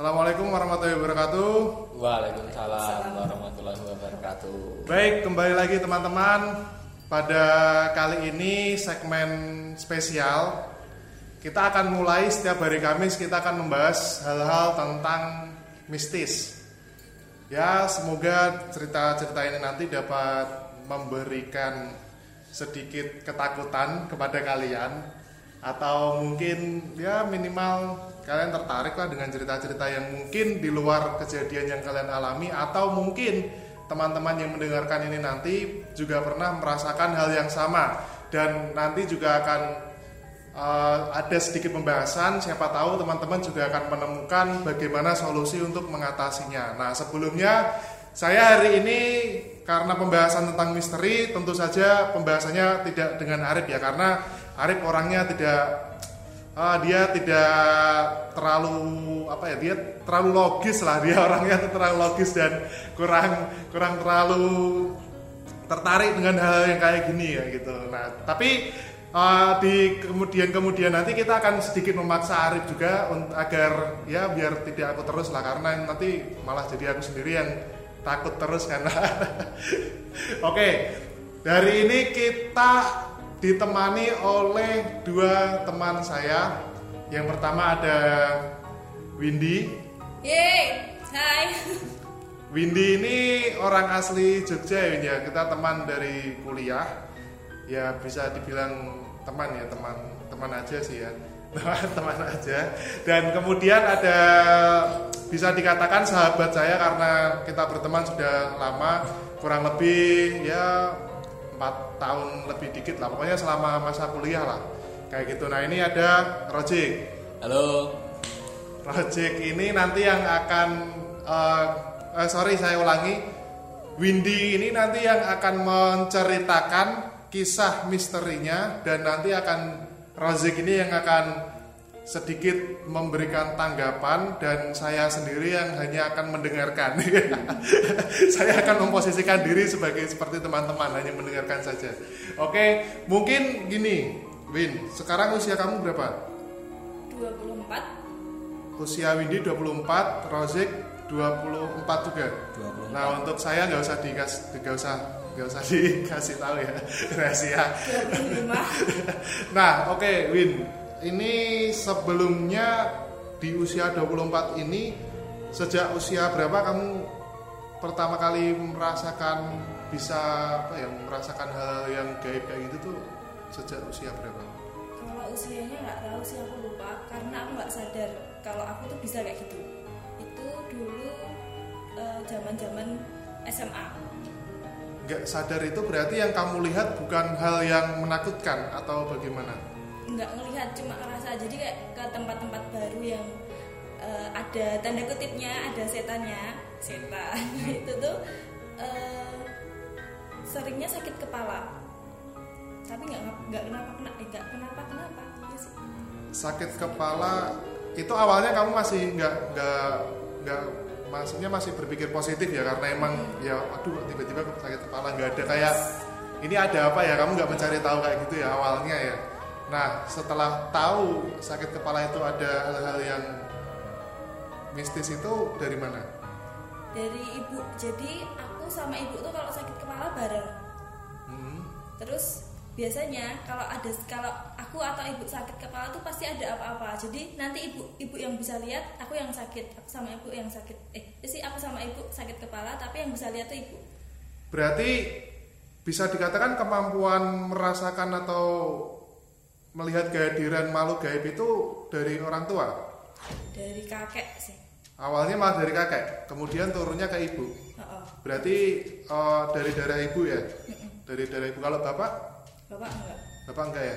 Assalamualaikum warahmatullahi wabarakatuh. Waalaikumsalam warahmatullahi wabarakatuh. Baik, kembali lagi teman-teman. Pada kali ini segmen spesial. Kita akan mulai setiap hari Kamis kita akan membahas hal-hal tentang mistis. Ya, semoga cerita-cerita ini nanti dapat memberikan sedikit ketakutan kepada kalian atau mungkin ya minimal kalian tertarik lah dengan cerita-cerita yang mungkin di luar kejadian yang kalian alami. Atau mungkin teman-teman yang mendengarkan ini nanti juga pernah merasakan hal yang sama. Dan nanti juga akan uh, ada sedikit pembahasan. Siapa tahu teman-teman juga akan menemukan bagaimana solusi untuk mengatasinya. Nah, sebelumnya saya hari ini karena pembahasan tentang misteri tentu saja pembahasannya tidak dengan Arif ya. Karena Arif orangnya tidak uh, dia tidak terlalu apa ya dia terlalu logis lah. Dia orangnya terlalu logis dan kurang kurang terlalu tertarik dengan hal yang kayak gini ya gitu. Nah tapi uh, di kemudian kemudian nanti kita akan sedikit memaksa Arif juga agar ya biar tidak aku terus lah. Karena nanti malah jadi aku sendiri yang takut terus karena oke dari ini kita ditemani oleh dua teman saya. Yang pertama ada Windy. Yeay, hai. Windy ini orang asli Jogja ya, ya. Kita teman dari kuliah. Ya bisa dibilang teman ya, teman teman aja sih ya. teman aja. Dan kemudian ada bisa dikatakan sahabat saya karena kita berteman sudah lama, kurang lebih ya 4 tahun lebih dikit lah. Pokoknya selama masa kuliah lah. Kayak gitu. Nah ini ada Rojek halo. Rojek ini nanti yang akan uh, uh, sorry saya ulangi. Windy ini nanti yang akan menceritakan kisah misterinya dan nanti akan Rojek ini yang akan sedikit memberikan tanggapan dan saya sendiri yang hanya akan mendengarkan. saya akan memposisikan diri sebagai seperti teman-teman hanya mendengarkan saja. Oke, mungkin gini, Win, sekarang usia kamu berapa? 24. Usia Windy 24, Rozik 24 juga. 24. Nah, untuk saya nggak usah dikasih nggak usah nggak usah dikasih tahu ya rahasia. 25. nah, oke, okay, Win ini sebelumnya di usia 24 ini sejak usia berapa kamu pertama kali merasakan bisa apa ya merasakan hal yang gaib kayak gitu tuh sejak usia berapa? Kalau usianya nggak tahu sih aku lupa karena aku nggak sadar kalau aku tuh bisa kayak gitu. Itu dulu zaman-zaman uh, SMA. Nggak sadar itu berarti yang kamu lihat bukan hal yang menakutkan atau bagaimana? Nggak ngelihat cuma ngerasa jadi kayak ke tempat-tempat baru yang uh, ada tanda kutipnya ada setannya setan itu tuh uh, seringnya sakit kepala. Tapi nggak nggak kenapa kena eh, nggak kenapa kenapa? Ya sih. sakit kepala itu awalnya kamu masih nggak nggak nggak maksudnya masih berpikir positif ya karena emang hmm. ya aduh tiba-tiba sakit kepala nggak ada. Kayak ini ada apa ya? Kamu nggak mencari tahu kayak gitu ya awalnya ya Nah, setelah tahu sakit kepala itu ada hal-hal yang mistis itu dari mana? Dari ibu. Jadi aku sama ibu tuh kalau sakit kepala bareng. Hmm. Terus biasanya kalau ada kalau aku atau ibu sakit kepala tuh pasti ada apa-apa. Jadi nanti ibu ibu yang bisa lihat aku yang sakit, aku sama ibu yang sakit. Eh, sih aku sama ibu sakit kepala tapi yang bisa lihat tuh ibu. Berarti bisa dikatakan kemampuan merasakan atau melihat kehadiran makhluk gaib itu dari orang tua? Dari kakek sih. Awalnya malah dari kakek, kemudian turunnya ke ibu. Uh-uh. Berarti uh, dari darah ibu ya? Dari darah ibu. Kalau bapak? Bapak enggak. Bapak enggak ya?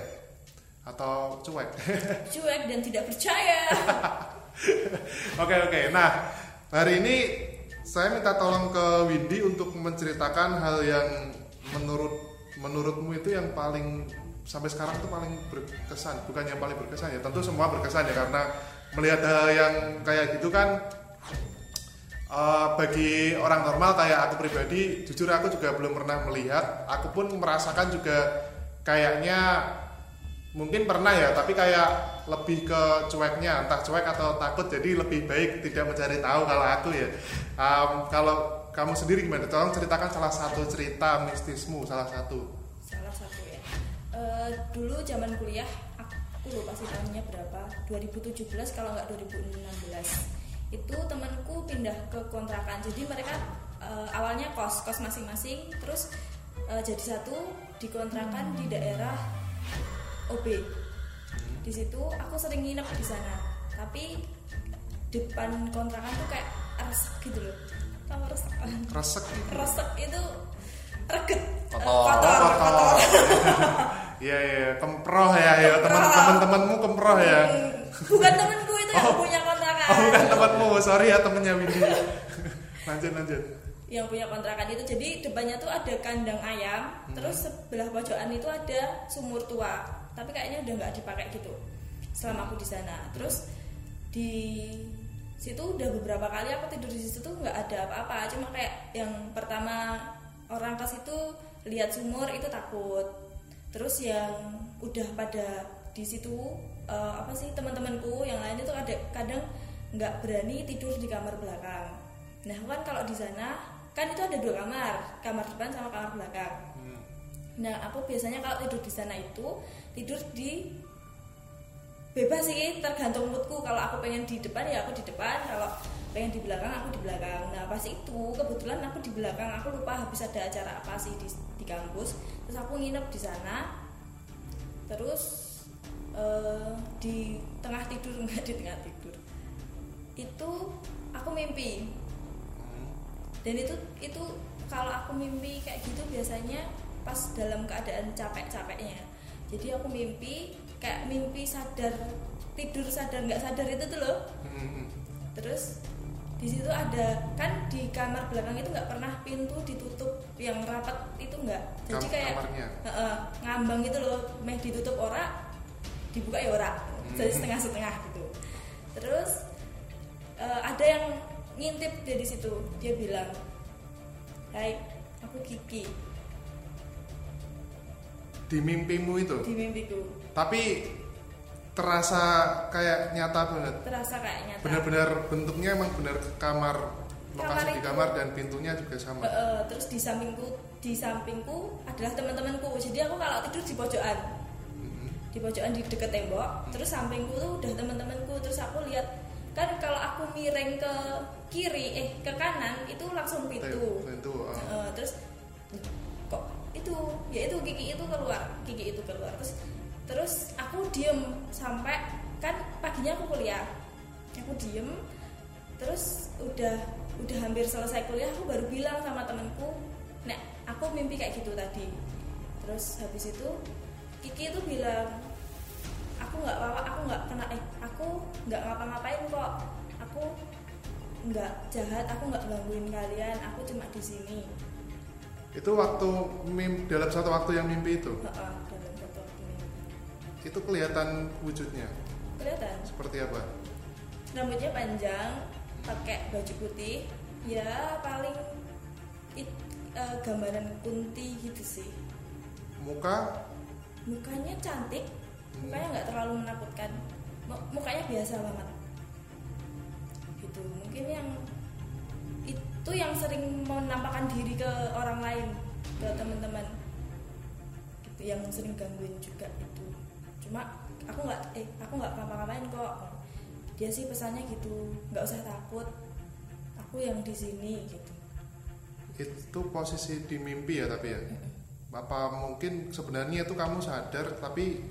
Atau cuek? cuek dan tidak percaya. Oke oke. Nah hari ini saya minta tolong ke Windy untuk menceritakan hal yang menurut menurutmu itu yang paling sampai sekarang itu paling berkesan bukan yang paling berkesan ya tentu semua berkesan ya karena melihat hal yang kayak gitu kan uh, bagi orang normal kayak aku pribadi jujur aku juga belum pernah melihat aku pun merasakan juga kayaknya mungkin pernah ya tapi kayak lebih ke cueknya entah cuek atau takut jadi lebih baik tidak mencari tahu kalau aku ya. Um, kalau kamu sendiri gimana? Tolong ceritakan salah satu cerita mistismu salah satu Eh, dulu zaman kuliah aku lupa sih tahunnya berapa. 2017 kalau nggak 2016 itu temanku pindah ke kontrakan. Jadi mereka eh, awalnya kos kos masing-masing. Terus eh, jadi satu di kontrakan di daerah OB di situ aku sering nginep di sana. Tapi depan kontrakan tuh kayak resek gitu loh. Kamu resek? Resek resek itu reget. Kotor. oh, kotor. Iya iya kemproh ya ya teman temanmu kemproh ya. Bukan temenku itu yang punya kontrakan. Oh bukan temanmu. Sorry ya temennya Windy. Lanjut lanjut. Yang punya kontrakan itu. Jadi depannya tuh ada kandang ayam. Terus sebelah pojokan itu ada sumur tua. Tapi kayaknya udah nggak dipakai gitu selama aku di sana. Terus di situ udah beberapa kali aku tidur di situ tuh nggak ada apa-apa. Cuma kayak yang pertama orang ke situ lihat sumur itu takut. Terus yang udah pada di situ eh, apa sih teman-temanku yang lain itu ada kadang nggak berani tidur di kamar belakang. Nah kan kalau di sana kan itu ada dua kamar kamar depan sama kamar belakang. Nah aku biasanya kalau tidur di sana itu tidur di bebas sih tergantung moodku. Kalau aku pengen di depan ya aku di depan. Kalau pengen di belakang aku di belakang. Nah pas itu kebetulan aku di belakang. Aku lupa habis ada acara apa sih di, di kampus. Terus aku nginep di sana. Terus eh, di tengah tidur enggak di tengah tidur. Itu aku mimpi. Dan itu itu kalau aku mimpi kayak gitu biasanya pas dalam keadaan capek-capeknya. Jadi aku mimpi kayak mimpi sadar tidur sadar nggak sadar itu tuh loh. Hmm, terus di situ ada kan di kamar belakang itu nggak pernah pintu ditutup yang rapat itu nggak. Jadi Kam- kayak. Heeh, ngambang gitu loh meh ditutup ora dibuka ya ora. Jadi setengah setengah gitu. Terus eh, ada yang ngintip dari situ. Dia bilang Hai aku Kiki. Di mimpimu itu? Di mimpiku. Tapi terasa kayak nyata banget. Terasa kayak nyata. Benar-benar bentuknya emang benar kamar lokasi Kamar di itu. kamar dan pintunya juga sama. Heeh, terus di sampingku di sampingku adalah teman-temanku. Jadi aku kalau tidur di pojokan. Di pojokan di deket tembok terus sampingku tuh udah teman-temanku. Terus aku lihat kan kalau aku miring ke kiri eh ke kanan itu langsung pintu. pintu ah. Heeh, terus kok itu? Ya itu Kiki itu keluar Kiki itu keluar. Terus terus aku diem sampai kan paginya aku kuliah. Aku diem terus udah udah hampir selesai kuliah aku baru bilang sama temenku nek aku mimpi kayak gitu tadi. Terus habis itu Kiki itu bilang aku nggak apa aku nggak kena eh aku nggak ngapa-ngapain kok. Aku nggak jahat aku nggak gangguin kalian aku cuma di sini. Itu waktu mim dalam satu waktu yang mimpi itu. Itu kelihatan wujudnya? Kelihatan. Seperti apa? Rambutnya panjang pakai baju putih. Ya paling it- eh, gambaran kunti gitu sih. Muka? Mukanya cantik mukanya nggak terlalu menakutkan. Mu- mukanya biasa banget. Gitu. Mungkin yang itu yang sering menampakkan diri ke orang lain ke teman-teman. Gitu yang sering gangguin juga cuma aku nggak eh aku nggak ngapa-ngapain kok. Dia sih pesannya gitu nggak usah takut. Aku yang di sini gitu. Itu posisi di mimpi ya tapi ya? Apa mungkin sebenarnya itu kamu sadar tapi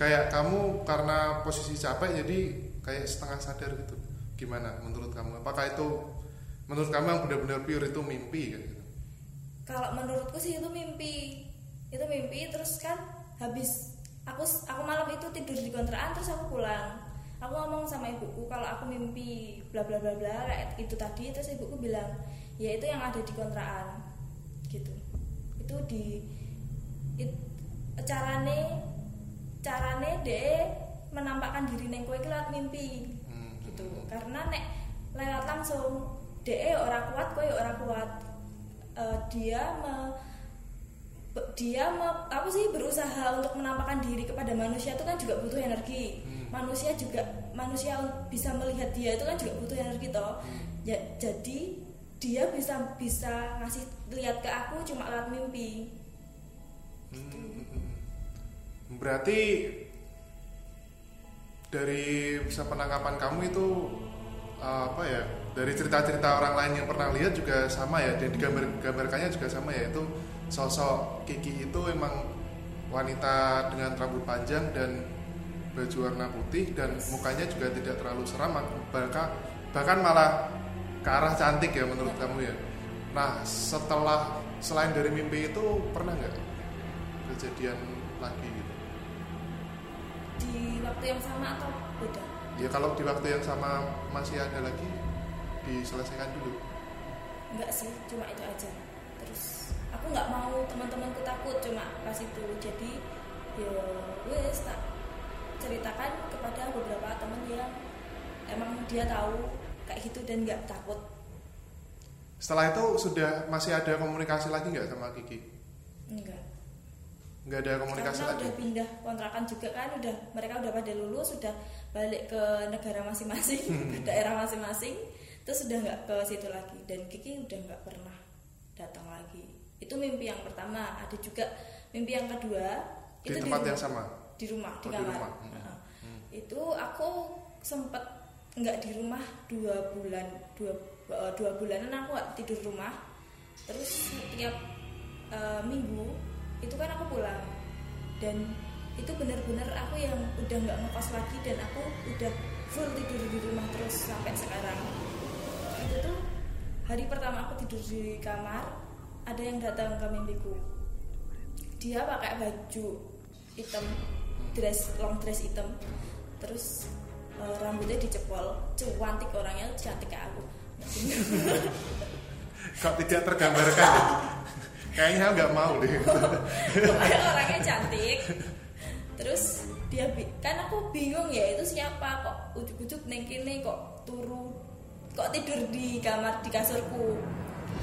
kayak kamu karena posisi capek jadi kayak setengah sadar gitu? Gimana menurut kamu? Apakah itu menurut kamu yang benar-benar pure itu mimpi kayak gitu? Kalau menurutku sih itu mimpi. Itu mimpi terus kan habis aku aku malam itu tidur di kontrakan terus aku pulang. Aku ngomong sama ibuku kalau aku mimpi bla bla bla bla kayak itu tadi terus ibuku bilang ya itu yang ada di kontrakan. Gitu. Itu di it- carane carane deh menampakkan diri neng kowe lewat mimpi. Hmm. gitu. Karena nek lewat langsung DE orang kuat kowe orang kuat. Eh, dia me- dia apa sih berusaha untuk menampakkan diri kepada manusia itu kan juga butuh energi. Manusia juga manusia bisa melihat dia itu kan juga butuh energi toh. Ya, jadi dia bisa bisa ngasih lihat ke aku cuma lewat mimpi. Berarti dari penangkapan kamu itu uh, apa ya? Dari cerita-cerita orang lain yang pernah lihat juga sama ya, dan digambar-gambarkannya juga sama ya. Itu sosok Kiki itu emang wanita dengan rambut panjang dan baju warna putih dan mukanya juga tidak terlalu seram, bahkan bahkan malah ke arah cantik ya menurut kamu ya. Nah setelah selain dari mimpi itu pernah nggak kejadian lagi gitu? di waktu yang sama atau beda Ya kalau di waktu yang sama masih ada lagi diselesaikan dulu. enggak sih cuma itu aja terus aku nggak mau teman-temanku takut cuma pas itu jadi ya wes tak ceritakan kepada beberapa teman yang emang dia tahu kayak gitu dan nggak takut Setelah itu sudah masih ada komunikasi lagi nggak sama Kiki? enggak Nggak ada komunikasi karena lagi. udah pindah kontrakan juga kan udah mereka udah pada lulus sudah balik ke negara masing-masing Hmm. ke daerah masing-masing terus sudah nggak ke situ lagi dan Kiki udah nggak pernah datang itu mimpi yang pertama ada juga mimpi yang kedua Di itu tempat di yang sama. di rumah di Oh, di kamar rumah. Hmm. Heeh. itu aku sempet nggak di rumah dua bulan dua eh, dua bulanan aku nggak tidur rumah terus setiap eh, minggu itu kan aku pulang dan itu benar-benar aku yang udah nggak ngekos lagi dan aku udah full tidur di rumah terus sampai sekarang itu tuh hari pertama aku tidur di kamar ada yang datang ke mimpiku. Dia pakai baju hitam dress long dress hitam. Terus eh, rambutnya dicepol. Cantik orangnya cantik kayak aku. Kok tidak tergambarkan? Ya? Kayaknya nggak mau deh. pokoknya orangnya cantik. Terus dia kan aku bingung ya itu siapa? Kok ujuk-ujuk neng kene kok turu? Kok tidur di kamar di kasurku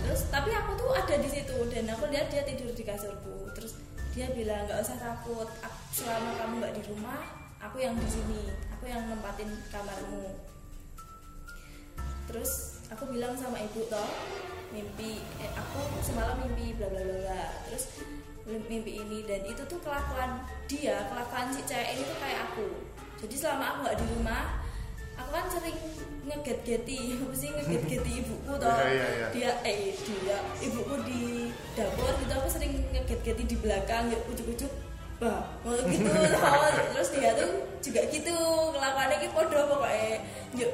terus tapi aku tuh ada di situ dan aku lihat dia tidur di kasurku. Terus dia bilang nggak usah takut ak- selama kamu nggak di rumah aku yang di sini aku yang nempatin kamarmu. Terus aku bilang sama ibu toh mimpi eh, aku semalam mimpi bla bla bla terus mimpi ini dan itu tuh kelakuan dia kelakuan si cewek ini tuh kayak aku. Jadi selama aku nggak di rumah aku kan sering ngeget-geti apa sih ngeget-geti ibuku toh? Iya, iya, iya. dia eh dia ibuku di dapur gitu aku sering ngeget-geti di belakang ya ujuk-ujuk bah gitu toh terus dia tuh juga gitu kelakuannya gitu podo pokoknya yuk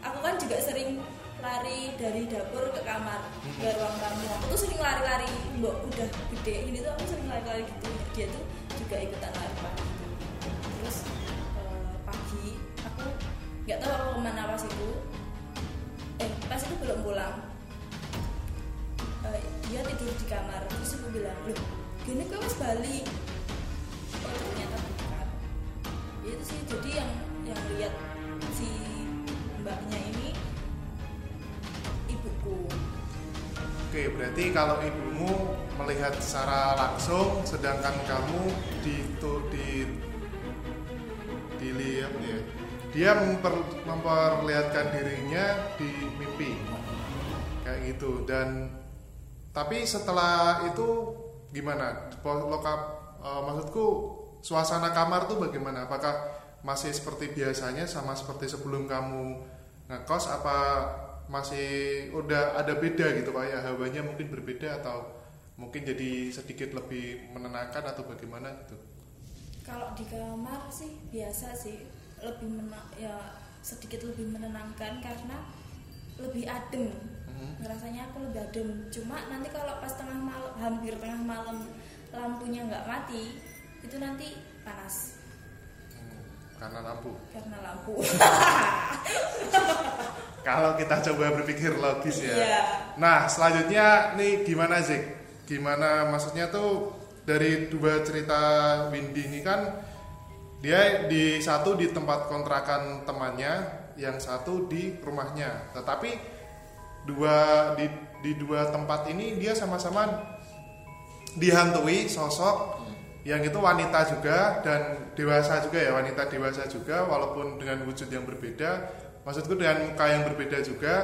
aku kan juga sering lari dari dapur ke kamar ke ruang tamu. Aku tuh sering lari-lari mbok udah gede ini tuh aku sering lari-lari gitu. Dia tuh juga ikutan lari pagi. Terus eh, pagi aku nggak tahu aku ke mana pas itu. Eh pas itu belum pulang. Eh, dia tidur di kamar. Terus aku bilang loh gini kok mas balik? Oh ternyata bukan. Ya itu sih jadi yang yang lihat si mbaknya ini ibuku. Oke, berarti kalau ibumu melihat secara langsung, sedangkan kamu di tu- di dilihat ya, dia memper- memperlihatkan dirinya di mimpi, kayak gitu. Dan tapi setelah itu gimana? Lokap, eh, maksudku suasana kamar tuh bagaimana? Apakah masih seperti biasanya, sama seperti sebelum kamu ngekos? Apa masih udah ada beda gitu kayak hawanya mungkin berbeda atau mungkin jadi sedikit lebih menenangkan atau bagaimana gitu kalau di kamar sih biasa sih lebih mena ya sedikit lebih menenangkan karena lebih adem. Mhm. ngerasanya aku lebih adem. Cuma nanti kalau pas tengah malam hampir tengah malam lampunya nggak mati itu nanti panas. Hmm, karena lampu. Karena lampu. Kalau kita coba berpikir logis ya. Iya. nah selanjutnya nih gimana Zik? Gimana maksudnya tuh dari dua cerita Windy ini kan dia di satu di tempat kontrakan temannya yang satu di rumahnya. Tetapi dua di di dua tempat ini dia sama-sama dihantui sosok yang itu wanita juga dan dewasa juga ya wanita dewasa juga walaupun dengan wujud yang berbeda. Maksudku dengan muka yang berbeda juga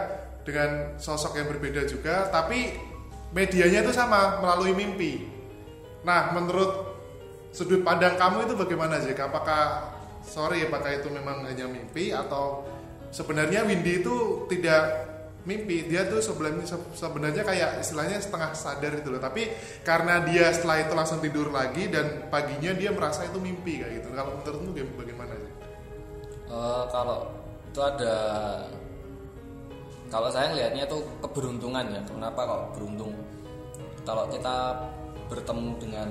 dengan sosok yang berbeda juga tapi medianya itu sama melalui mimpi. Nah menurut sudut pandang kamu itu bagaimana sih apakah sorry apakah itu memang hanya mimpi atau sebenarnya Windy itu tidak mimpi? Dia tuh sebenarnya sebenarnya kayak istilahnya setengah sadar itu loh. Tapi karena dia setelah itu langsung tidur lagi dan paginya dia merasa itu mimpi kayak gitu. Kalau menurutmu bagaimana sih uh, kalau itu ada kalau saya ngelihatnya itu keberuntungan ya. Kenapa kok beruntung? Kalau kita bertemu dengan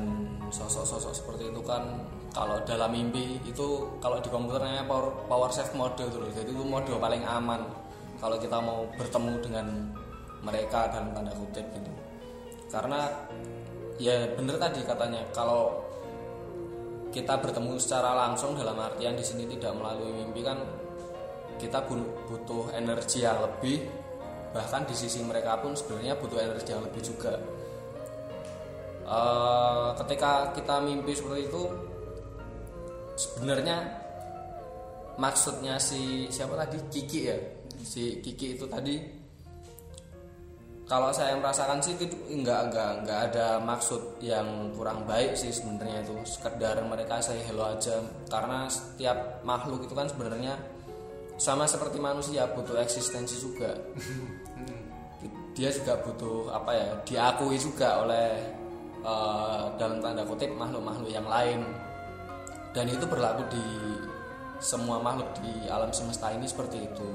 sosok-sosok seperti itu kan kalau dalam mimpi itu kalau di komputernya power, power save mode loh. Jadi itu mode paling aman kalau kita mau bertemu dengan mereka dalam tanda kutip gitu. Karena ya bener tadi katanya kalau kita bertemu secara langsung dalam artian di sini tidak melalui mimpi kan kita butuh energi yang lebih bahkan di sisi mereka pun sebenarnya butuh energi yang lebih juga uh, ketika kita mimpi seperti itu sebenarnya maksudnya si siapa tadi? Kiki ya? Si Kiki itu tadi kalau saya merasakan sih itu enggak enggak enggak ada maksud yang kurang baik sih sebenarnya itu. Sekedar mereka saya hello aja. Karena setiap makhluk itu kan sebenarnya sama seperti manusia butuh eksistensi juga. Dia juga butuh apa ya? Diakui juga oleh uh, dalam tanda kutip makhluk-makhluk yang lain. Dan itu berlaku di semua makhluk di alam semesta ini seperti itu.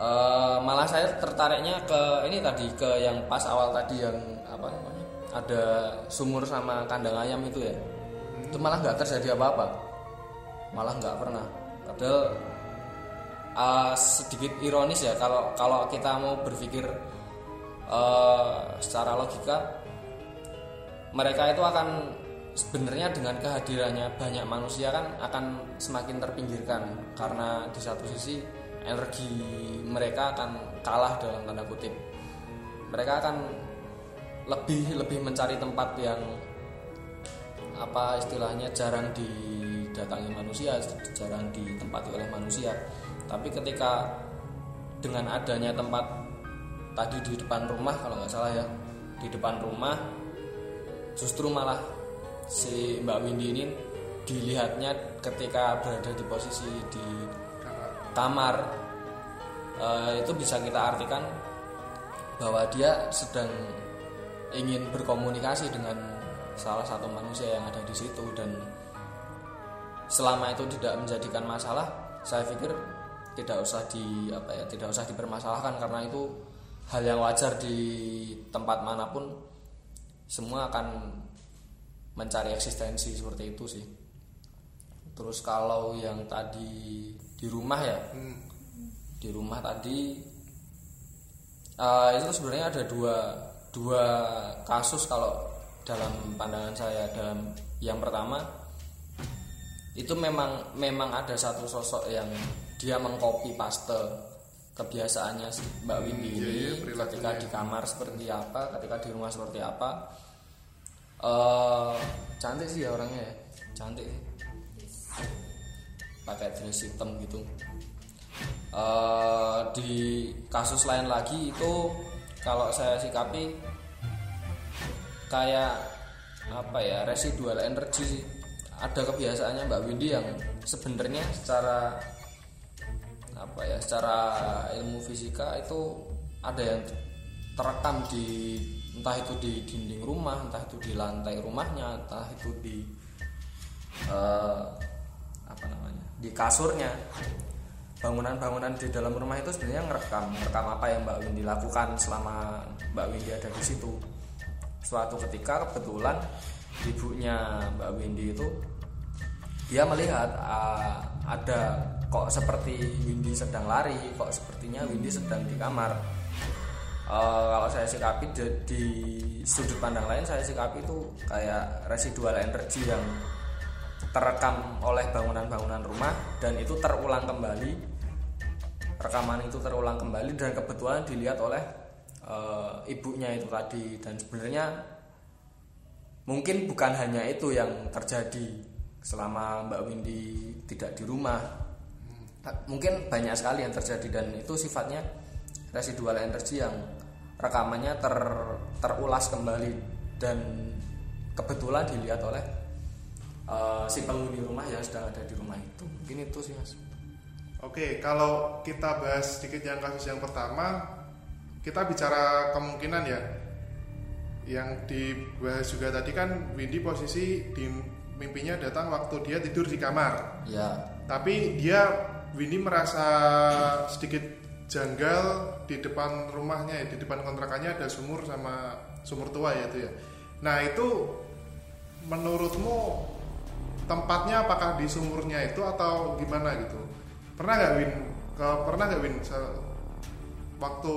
Uh, malah saya tertariknya ke ini tadi ke yang pas awal tadi yang apa namanya? Ada sumur sama kandang ayam itu ya. Itu malah nggak terjadi apa-apa. Malah nggak pernah. Padahal uh, sedikit ironis ya kalau kalau kita mau berpikir uh, secara logika mereka itu akan sebenarnya dengan kehadirannya banyak manusia kan akan semakin terpinggirkan karena di satu sisi energi mereka akan kalah dalam tanda kutip. Mereka akan lebih lebih mencari tempat yang apa istilahnya jarang didatangi manusia jarang ditempati oleh manusia. Tapi ketika dengan adanya tempat tadi di depan rumah kalau nggak salah ya di depan rumah justru malah si Mbak Windy ini dilihatnya ketika berada di posisi di kamar. E, itu bisa kita artikan bahwa dia sedang ingin berkomunikasi dengan salah satu manusia yang ada di situ dan selama itu tidak menjadikan masalah saya pikir tidak usah di apa ya tidak usah dipermasalahkan karena itu hal yang wajar di tempat mana pun semua akan mencari eksistensi seperti itu sih. Terus kalau yang tadi di rumah ya? Hmm. di rumah tadi uh, itu sebenarnya ada dua dua kasus kalau dalam pandangan saya. Dalam yang pertama itu memang memang ada satu sosok yang dia mengcopy paste kebiasaannya Mbak hmm, Windy ini iya, iya, ketika di kamar seperti apa ketika di rumah seperti apa. Uh, cantik sih ya orangnya ya. Cantik. Pakai dress hitam gitu. Uh, di kasus lain lagi itu kalau saya sikapi kayak apa ya residual energi sih. Ada kebiasaannya Mbak Windy yang sebenarnya secara apa ya secara ilmu fisika itu ada yang terekam di entah itu di dinding rumah entah itu di lantai rumahnya entah itu di uh, apa namanya di kasurnya. Bangunan-bangunan di dalam rumah itu sebenarnya ngerekam ngerekam apa yang Mbak Windy lakukan selama Mbak Windy ada di situ. Suatu ketika kebetulan ibunya Mbak Windy itu dia melihat uh, ada kok seperti Windy sedang lari kok sepertinya Windy sedang di kamar. Uh, kalau saya sikapi di, sudut pandang lain saya sikapi itu kayak residual energi yang terekam oleh bangunan-bangunan rumah dan itu terulang kembali. Rekaman itu terulang kembali dan kebetulan dilihat oleh e, ibunya itu tadi. Dan sebenarnya mungkin bukan hanya itu yang terjadi selama Mbak Windy tidak di rumah mungkin banyak sekali yang terjadi dan itu sifatnya residual energi yang rekamannya ter, terulas kembali dan kebetulan dilihat oleh uh, si penghuni rumah yang sedang ada di rumah itu mungkin itu sih mas Oke, kalau kita bahas sedikit yang kasus yang pertama, kita bicara kemungkinan ya. Yang dibahas juga tadi kan Windy posisi di mimpinya datang waktu dia tidur di kamar. ya Tapi dia Windy merasa sedikit janggal di depan rumahnya ya, di depan kontrakannya ada sumur sama sumur tua ya itu ya. Nah, itu menurutmu tempatnya apakah di sumurnya itu atau gimana gitu? Pernah nggak Win? Ke, pernah nggak Win? Waktu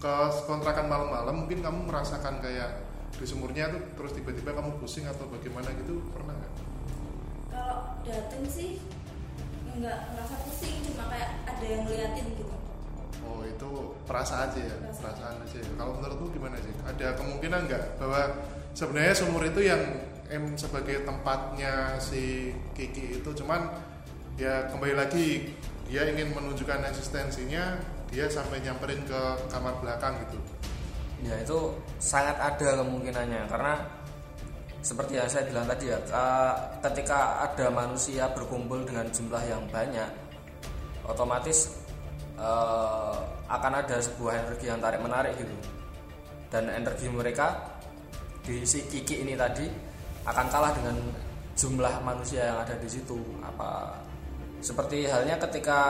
ke kontrakan malam-malam mungkin kamu merasakan kayak di sumurnya tuh terus tiba-tiba kamu pusing atau bagaimana gitu pernah nggak? kalau dateng sih nggak ngerasa pusing cuma kayak ada yang ngeliatin gitu Oh itu perasaan sih ya, Perasaan. perasaan aja ya. Kalau menurutmu gimana sih? Ada kemungkinan nggak bahwa sebenarnya sumur itu yang em sebagai tempatnya si Kiki itu cuman ya kembali lagi dia ingin menunjukkan eksistensinya dia sampai nyamperin ke kamar belakang gitu. ya itu sangat ada kemungkinannya karena seperti yang saya bilang tadi ya eh, ketika ada manusia berkumpul dengan jumlah yang banyak otomatis eh, akan ada sebuah energi yang tarik menarik gitu. Dan energi mereka di si Kiki ini tadi akan kalah dengan jumlah manusia yang ada di situ. Apa seperti halnya ketika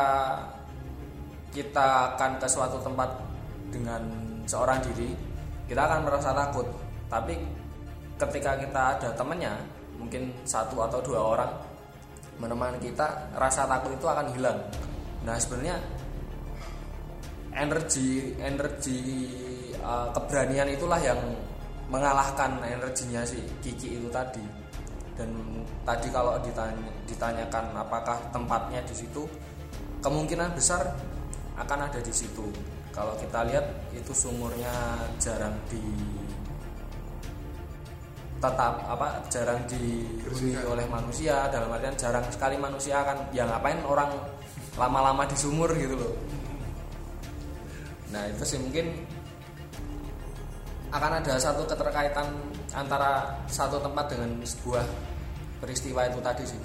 kita akan ke suatu tempat dengan seorang diri kita akan merasa takut. Tapi ketika kita ada temennya mungkin satu atau dua orang menemani kita rasa takut itu akan hilang. Nah sebenarnya energi energi uh, keberanian itulah yang mengalahkan energinya si Kiki itu tadi. Dan tadi kalau ditanya, ditanyakan apakah tempatnya di situ kemungkinan besar akan ada di situ. Kalau kita lihat itu sumurnya jarang di tetap apa jarang dihuni oleh manusia dalam artian jarang sekali manusia akan ya ngapain orang lama-lama di sumur gitu loh nah itu sih mungkin akan ada satu keterkaitan antara satu tempat dengan sebuah peristiwa itu tadi sih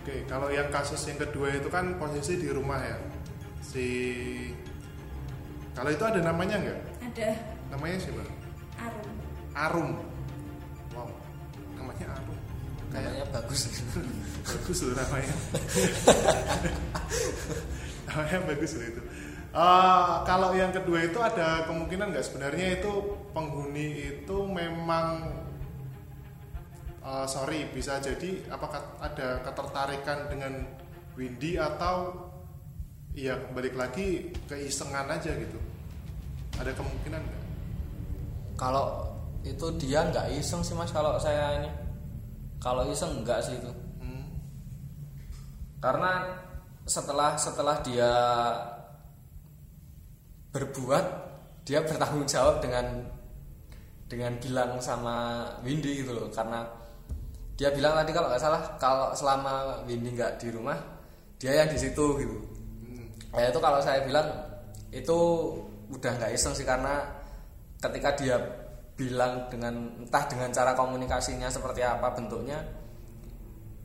Oke, kalau yang kasus yang kedua itu kan posisi di rumah ya. Si kalau itu ada namanya nggak? ada Namanya siapa? arum Arum. Wow, namanya Arum. Kayak namanya bagus. Bagus loh namanya. Namanya bagus loh itu. Eh, kalau yang kedua itu ada kemungkinan nggak? Sebenarnya itu penghuni itu memang eh, sorry bisa jadi apakah ada ketertarikan dengan Windy atau ya balik lagi keisengan aja gitu. Ada kemungkinan nggak? Kalau itu dia nggak iseng sih mas kalau saya ini kalau iseng enggak sih itu. Hmm, karena setelah setelah dia berbuat dia bertanggung jawab dengan dengan bilang sama Windy gitu loh. Karena dia bilang tadi kalau nggak salah kalau selama Windy nggak di rumah dia yang di situ gitu. Hmm, ya itu kalau saya bilang itu udah nggak iseng sih karena ketika dia bilang dengan entah dengan cara komunikasinya seperti apa bentuknya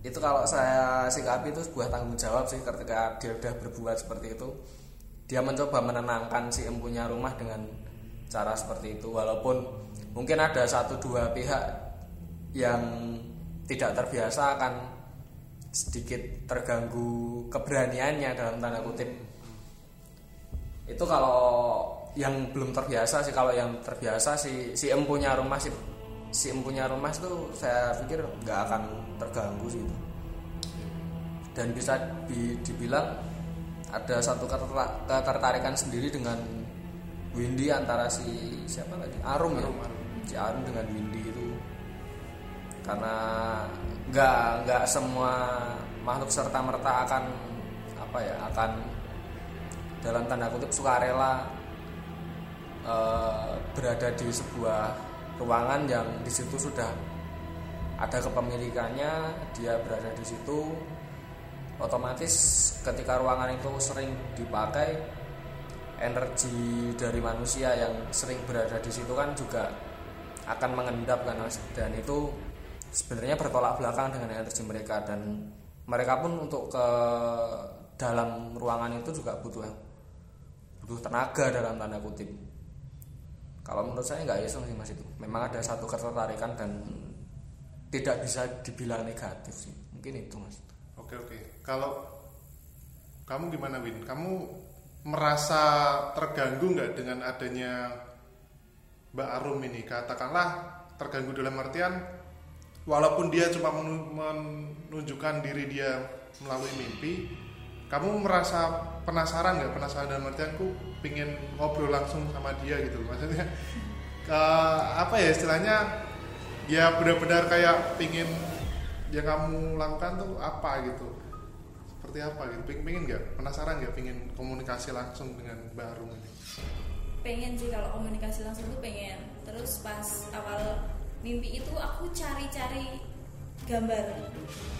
itu kalau saya sikapi itu sebuah tanggung jawab sih ketika dia udah berbuat seperti itu. Dia mencoba menenangkan si empunya rumah dengan cara seperti itu walaupun mungkin ada satu dua pihak yang tidak terbiasa akan sedikit terganggu keberaniannya dalam tanda kutip. Itu kalau yang belum terbiasa sih kalau yang terbiasa si si empunya rumah si si empunya rumah itu saya pikir nggak akan terganggu sih itu. Dan bisa di- dibilang ada satu keterta- ketertarikan sendiri dengan Windy antara si siapa tadi? Arum, ya? Arum, Arum. si Arum dengan Windy itu. Karena nggak nggak semua makhluk serta merta akan apa ya akan dalam tanda kutip sukarela eh, berada di sebuah ruangan yang di situ sudah ada kepemilikannya dia berada di situ. Otomatis ketika ruangan itu sering dipakai energi dari manusia yang sering berada di situ kan juga akan mengendap kan dan itu sebenarnya bertolak belakang dengan energi mereka. Dan mereka pun untuk ke dalam ruangan itu juga butuh butuh tenaga dalam tanda kutip kalau menurut saya nggak iseng sih mas itu memang ada satu ketertarikan dan tidak bisa dibilang negatif sih mungkin itu mas Oke oke. Kalau kamu gimana Win? Kamu merasa terganggu nggak dengan adanya Mbak Arum ini? Katakanlah terganggu dalam artian walaupun dia cuma menu- menunjukkan diri dia melalui mimpi, kamu merasa penasaran nggak? Penasaran dalam artianku pingin ngobrol langsung sama dia gitu. Maksudnya ke apa ya istilahnya? Ya benar-benar kayak pingin yang kamu lakukan tuh apa gitu seperti apa gitu Ping- pingin nggak penasaran nggak pingin komunikasi langsung dengan Mbak Arum ini pengen sih kalau komunikasi langsung tuh pengen terus pas awal mimpi itu aku cari-cari gambar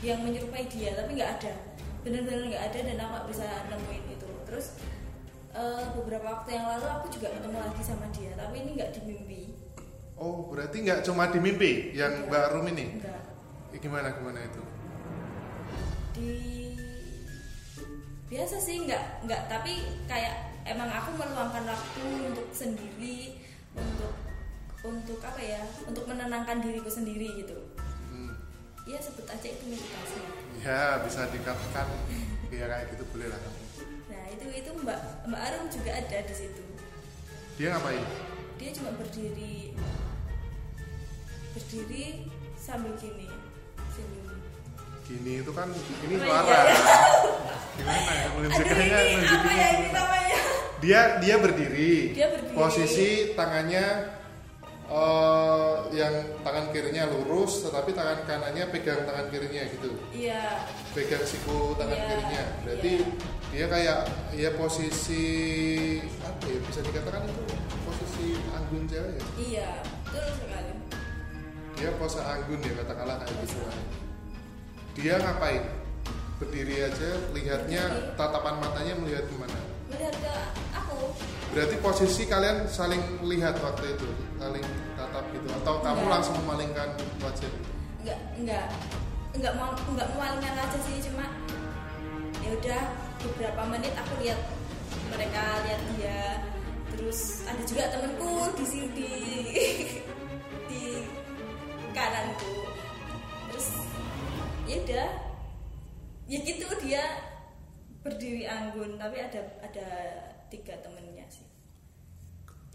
yang menyerupai dia tapi nggak ada bener-bener nggak ada dan aku bisa nemuin itu. Terus eh, beberapa waktu yang lalu aku juga ketemu lagi sama dia tapi ini nggak di mimpi oh berarti nggak cuma di mimpi yang. Mbak Arum ini? Enggak Eh, gimana gimana itu? Di biasa sih nggak nggak tapi kayak emang aku meluangkan waktu untuk sendiri untuk untuk apa ya untuk menenangkan diriku sendiri gitu. Hmm, ya sebut aja itu meditasi ya bisa dikatakan ya kayak gitu boleh lah. Nah itu itu mbak mbak Arum juga ada di situ. Dia ngapain? Dia cuma berdiri berdiri sambil gini senyum gini. Itu kan ini Oh, suara. iya. gimana ya menunjukkannya dia dia berdiri. Dia berdiri. posisi tangannya eh, yang tangan kirinya lurus tetapi tangan kanannya pegang tangan kirinya gitu. Iya. Pegang siku tangan Iya, kirinya. Berarti iya. dia kayak ya posisi apa ya bisa dikatakan itu posisi anggun cewek ya? Iya betul sekali. Dia pose anggun ya katakanlah kayak gitu. Lah. dia ngapain? Berdiri aja lihatnya tatapan matanya melihat ke mana? Melihat ke aku berarti posisi kalian saling lihat waktu itu saling tatap gitu atau kamu Enggak. langsung memalingkan wajah? Enggak enggak. Enggak mau enggak memalingkan aja sih cuma ya udah beberapa menit aku lihat mereka lihat dia. Terus ada juga temenku di sini di, di kananku. Terus ya udah. Ya gitu dia berdiri anggun tapi ada ada tiga sih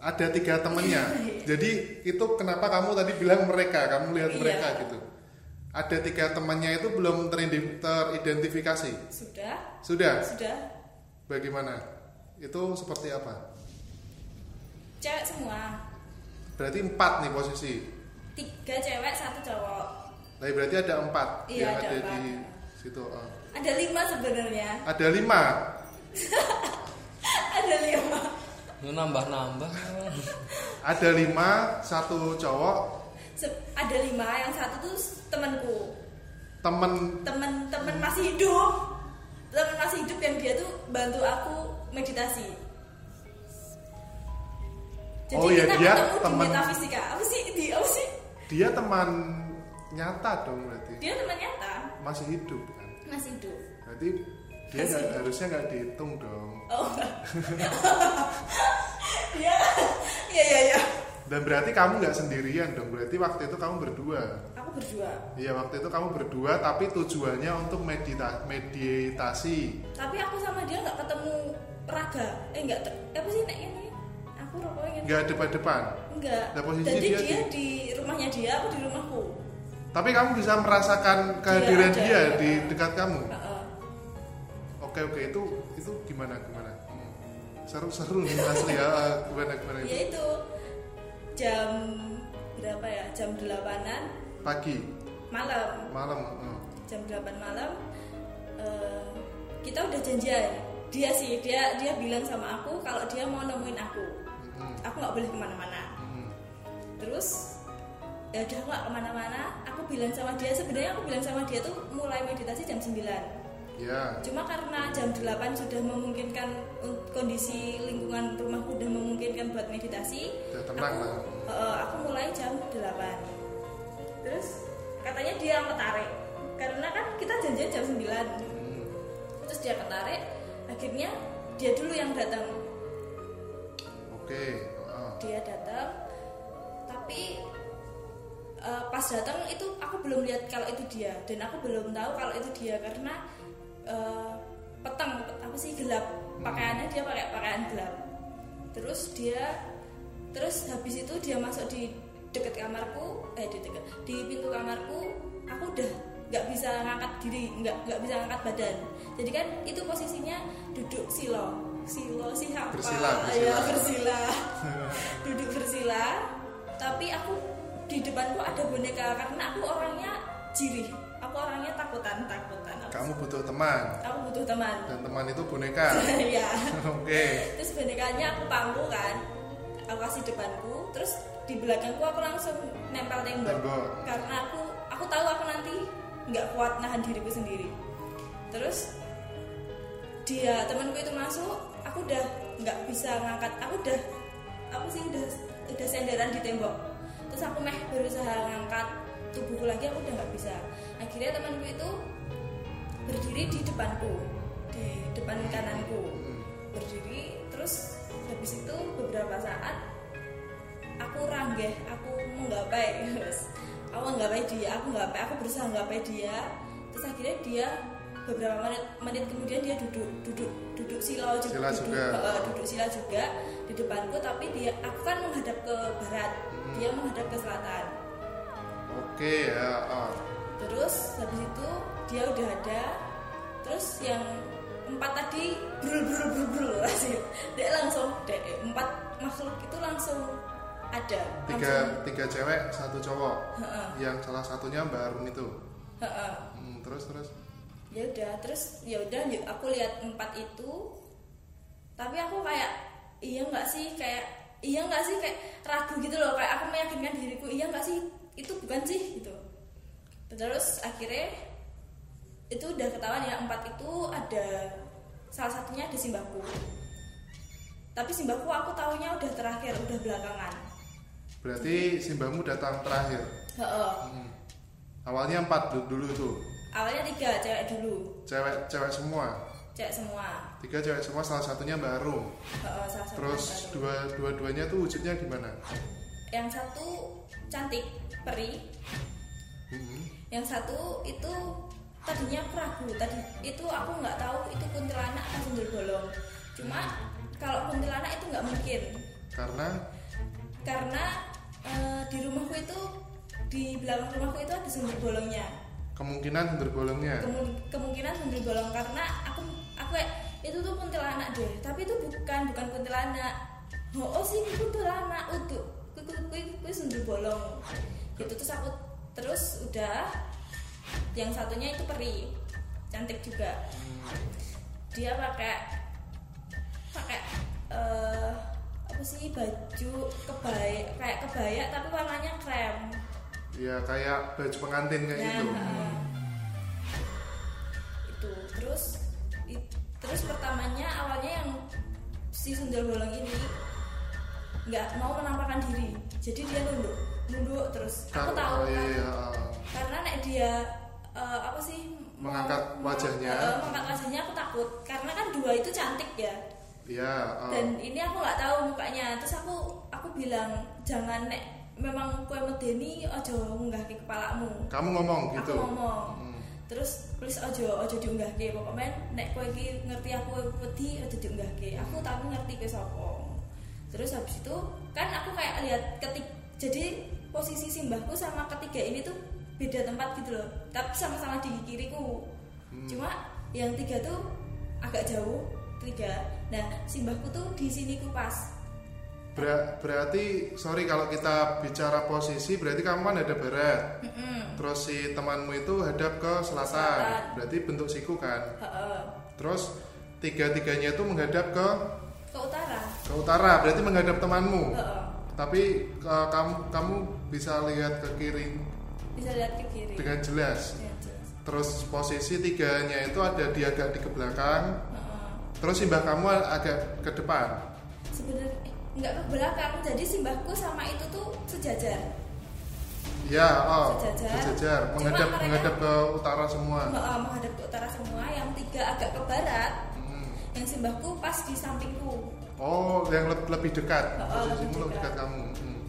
ada tiga temennya. Jadi itu kenapa kamu tadi bilang mereka? Kamu lihat Iya. mereka gitu. Ada tiga temannya itu belum teridentifikasi? Sudah. Sudah? Sudah. Bagaimana? Itu seperti apa? Cewek semua. Berarti empat nih posisi? Tiga cewek satu cowok. Nah, berarti ada empat Iya, yang ada ada empat. di situ. Oh. ada lima sebenarnya. Ada lima. ada lima ini nambah nambah Ada lima, satu cowok, Se- ada lima yang satu tuh temanku. Temen. Temen temen masih hidup. Temen masih hidup yang dia tuh bantu aku meditasi. Jadi Oh, iya, kita dia temen- metafisika. Apa sih? Di apa sih? Dia teman nyata dong berarti. dia teman nyata. Masih hidup kan. masih hidup. Berarti dia hidup. harusnya nggak dihitung dong. Oh ya ya ya ya Dan berarti kamu nggak sendirian dong. Berarti waktu itu kamu berdua. aku berdua Iya waktu itu kamu berdua, tapi tujuannya untuk medita meditasi. tapi aku sama dia nggak ketemu raga eh nggak te- apa sih nek ini aku rokoknya Nggak depan-depan. enggak Nah, jadi dia dia, di- di rumahnya dia aku di rumahku Tapi kamu bisa merasakan kehadiran ada. dia di dekat kamu. Oke oke itu itu gimana gimana? Seru-seru nih asli ya. Gimana gimana ya itu? itu jam berapa ya jam delapanan Pagi, malam malam. oh. jam 8 malam eh, kita udah janjian dia sih dia dia bilang sama aku kalau dia mau nemuin aku Hmm, aku nggak boleh ke mana-mana hmm. terus ya udah nggak ke mana-mana aku bilang sama dia sebenarnya aku bilang sama dia tuh mulai meditasi jam 9 ya cuma karena jam 8 sudah memungkinkan un- kondisi lingkungan rumahku sudah memungkinkan buat meditasi tenang aku, lah. eh, aku mulai jam 8 terus katanya dia ketarik karena kan kita janjian jam 9 Hmm. terus dia ketarik akhirnya dia dulu yang datang oke oh. dia datang tapi eh, pas datang itu aku belum lihat kalau itu dia dan aku belum tahu kalau itu dia karena eh, petang apa sih gelap. Pakaiannya dia pakai pakaian gelap. Terus dia terus habis itu dia masuk di dekat kamarku eh di dekat di pintu kamarku aku udah nggak bisa ngangkat diri nggak nggak bisa ngangkat badan. Jadi kan itu posisinya duduk silo silo sih apa? Bersila, ya bersila. bersila. Duduk bersila tapi aku di depanku ada boneka karena aku orangnya jirih aku orangnya takutan takutan kamu butuh teman. Aku butuh teman. Dan teman itu boneka. Ya oke. Terus bonekanya aku pangku kan. Aku kasih depanku. Terus di belakangku aku langsung nempel tembok, Tembok. karena aku aku tahu aku nanti nggak kuat nahan diriku sendiri. Terus dia temanku itu masuk. Aku udah nggak bisa ngangkat. Aku udah aku sih udah udah senderan di tembok. Terus aku meh berusaha ngangkat tubuhku lagi. Aku udah nggak bisa. Akhirnya temanku itu berdiri di depanku di depan kananku. Berdiri terus habis itu beberapa saat aku ranggeh aku menggapai aku menggapai dia aku menggapai aku berusaha menggapai dia. Terus akhirnya dia beberapa menit menit kemudian dia duduk duduk duduk sila juga, Sila duduk, juga. eh, duduk sila juga di depanku. Tapi dia aku kan menghadap ke barat dia menghadap ke selatan. Oke ya oh. terus habis itu dia udah ada. Terus yang empat tadi brul brul brul brul dia langsung deh empat makhluk itu langsung ada. Tiga tiga cewek satu cowok. Heeh. yang salah satunya mbak Arum itu. Heeh. Hmm, terus terus. Ya udah terus ya udah yuk, aku lihat empat itu. Tapi aku kayak iya nggak sih kayak iya nggak sih kayak ragu gitu loh. Kayak aku meyakinkan diriku iya nggak sih itu bukan sih gitu. Terus akhirnya itu udah ketahuan ya empat itu ada salah satunya ada simbahku. Tapi simbahku aku tahunya udah terakhir udah belakangan. Berarti simbahmu datang terakhir? Heeh. Hmm. awalnya empat du- dulu itu? Awalnya tiga cewek dulu. Cewek cewek semua? Cewek semua. Tiga cewek semua salah satunya mbak Arum. Heeh, salah satu terus baru. dua dua duanya tuh wujudnya gimana? Yang satu cantik peri. Hmm. yang satu itu tadinya aku ragu tadi itu aku nggak tahu itu kuntilanak atau sundel bolong. Cuma kalau kuntilanak itu nggak mungkin. Karena? Karena eh, di rumahku itu di belakang rumahku itu ada sundel bolongnya. Kemungkinan berbolongnya Kemu- kemungkinan sundel bolong karena aku aku itu tuh kuntilanak deh. Tapi itu bukan bukan kuntilanak. Oh, oh sih itu kuntilanak. Untuk kui kui kui sundel bolong. Gitu terus aku terus udah yang satunya itu peri cantik juga. Dia pakai pakai eh, apa sih baju kebaya kayak kebaya tapi warnanya krem. Ya kayak baju pengantin kayak Nah, gitu. heeh. itu terus i- terus pertamanya awalnya yang si sundel bolong ini nggak mau menampakkan diri. Jadi dia nunduk nunduk terus aku tahu oh, iya, kan. iya, oh. karena nek dia eh, apa sih Mengangkat wajahnya. eh, mengangkat wajahnya aku takut. Karena kan dua itu cantik ya. Iya, oh. dan ini aku nggak tahu mukanya. Terus aku aku bilang jangan nek memang kue medeni ojo ngunggah ke kepalamu kamu ngomong gitu? aku ngomong. Hmm. terus please ojo ojo diunggahke. Pokoknya nek iki ngerti aku wedi ojo diunggahke. Aku tapi ngerti kowe sapa. Terus habis itu kan aku kayak lihat ketik jadi posisi simbahku sama ketiga ini tuh beda tempat gitu loh. Tapi sama-sama di kiriku. Cuma yang tiga tuh agak jauh tiga. Nah simbahku tuh di sini ku pas. Ber- berarti sorry kalau kita bicara posisi berarti kamu kan ada barat. Mm-mm. terus si temanmu itu hadap ke selatan, Selatan. berarti bentuk siku kan? Heeh. terus tiga tiganya itu menghadap ke? Ke utara. Ke utara berarti menghadap temanmu? Heeh. tapi uh, kamu kamu bisa lihat ke kiri. Bisa lihat ke kiri. Dengan jelas. Ya, jelas. terus posisi tiganya itu ada di agak di ke belakang Heeh. terus simbah kamu agak ke depan. Sebenarnya eh, nggak ke belakang. Jadi simbahku sama itu tuh sejajar. Ya oh Sejajar. sejajar. Menghadap mereka- menghadap ke utara semua. Heeh, menghadap ke utara semua. Yang tiga agak ke barat. Hmm. yang simbahku pas di sampingku. Oh yang le- lebih dekat. Oh, oh, posisimu lebih lebih dekat dekat. kamu. Hmm.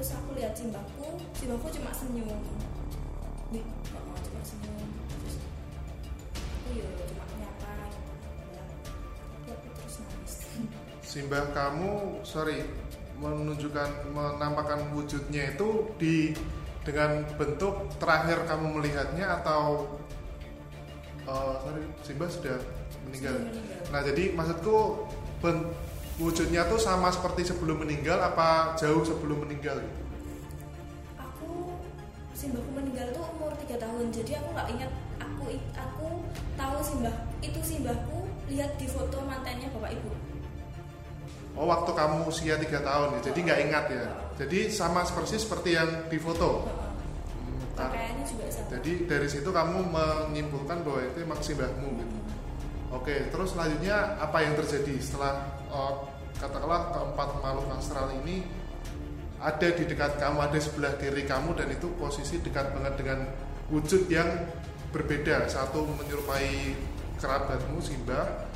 Terus aku lihat simbahku simbahku cuma senyum Nih, oh, cuma senyum terus aku ya cuma nyapa ya. Tapi aku terus nangis simbah kamu sorry menunjukkan menampakkan wujudnya itu di dengan bentuk terakhir kamu melihatnya atau eh, sorry simbah sudah meninggal. Sudah meninggal. Nah jadi maksudku ben- wujudnya tuh sama seperti sebelum meninggal apa jauh sebelum meninggal gitu? aku simbahku meninggal tuh umur 3 tahun jadi aku nggak ingat aku aku tahu simbah itu simbahku lihat di foto mantannya bapak ibu Oh waktu kamu usia tiga tahun ya, jadi nggak ingat ya. Jadi sama persis seperti yang di foto. Hmm, pakaiannya juga sama Jadi dari situ kamu menyimpulkan bahwa itu emang simbahmu gitu. Oke, terus selanjutnya apa yang terjadi? Setelah eh, katakanlah keempat makhluk astral ini ada di dekat kamu, ada sebelah kiri kamu dan itu posisi dekat banget dengan wujud yang berbeda. Satu menyerupai kerabatmu Simbah,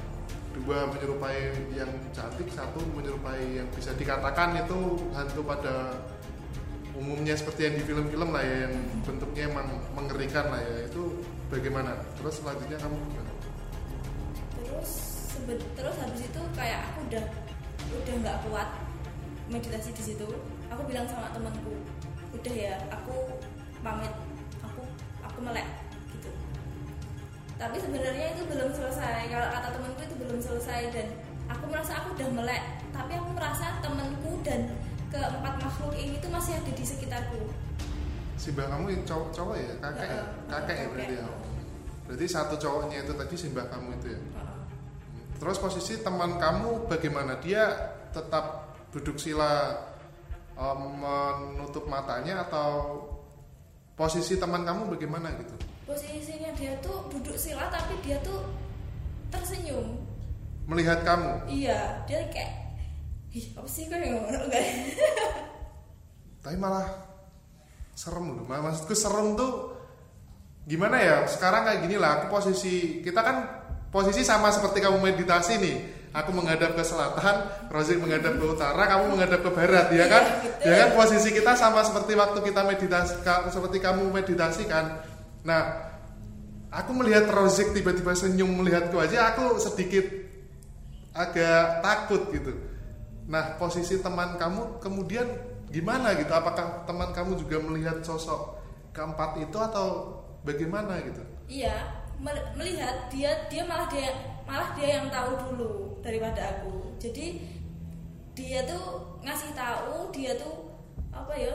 dua menyerupai yang cantik, satu menyerupai yang bisa dikatakan itu hantu pada umumnya seperti yang di film-film lah ya yang bentuknya emang mengerikan lah ya. Itu bagaimana? Terus selanjutnya kamu gimana terus habis itu kayak aku udah udah nggak kuat meditasi di situ. Aku bilang sama temanku udah ya aku pamit. Aku aku melek gitu. Tapi sebenarnya itu belum selesai. Kalau kata temanku itu belum selesai dan aku merasa aku udah melek. Tapi aku merasa temanku dan keempat makhluk ini tuh masih ada di sekitarku. Simbah kamu yang cowok cowok ya? Kakek ya? Kakek ya berarti ya? Berarti satu cowoknya itu tadi simbah kamu itu ya? Heeh. Terus posisi teman kamu bagaimana? Dia tetap duduk sila em, menutup matanya atau posisi teman kamu bagaimana gitu? Posisinya dia tuh duduk sila tapi dia tuh tersenyum. Melihat kamu? Iya dia kayak ih apa sih kok yang ngomong? Tapi malah serem loh. Maksudku serem tuh gimana ya? Sekarang kayak gini lah aku posisi kita kan posisi sama seperti kamu meditasi nih aku menghadap ke selatan Rozik menghadap ke utara kamu menghadap ke barat ya kan Iya, betul. ya kan posisi kita sama seperti waktu kita meditasi seperti kamu meditasi kan nah aku melihat Rozik tiba-tiba senyum melihatku aja aku sedikit agak takut gitu. Nah, posisi teman kamu kemudian gimana gitu? Apakah teman kamu juga melihat sosok keempat itu atau bagaimana gitu? iya melihat dia dia malah dia malah dia yang tahu dulu daripada aku jadi dia tuh ngasih tahu dia tuh apa ya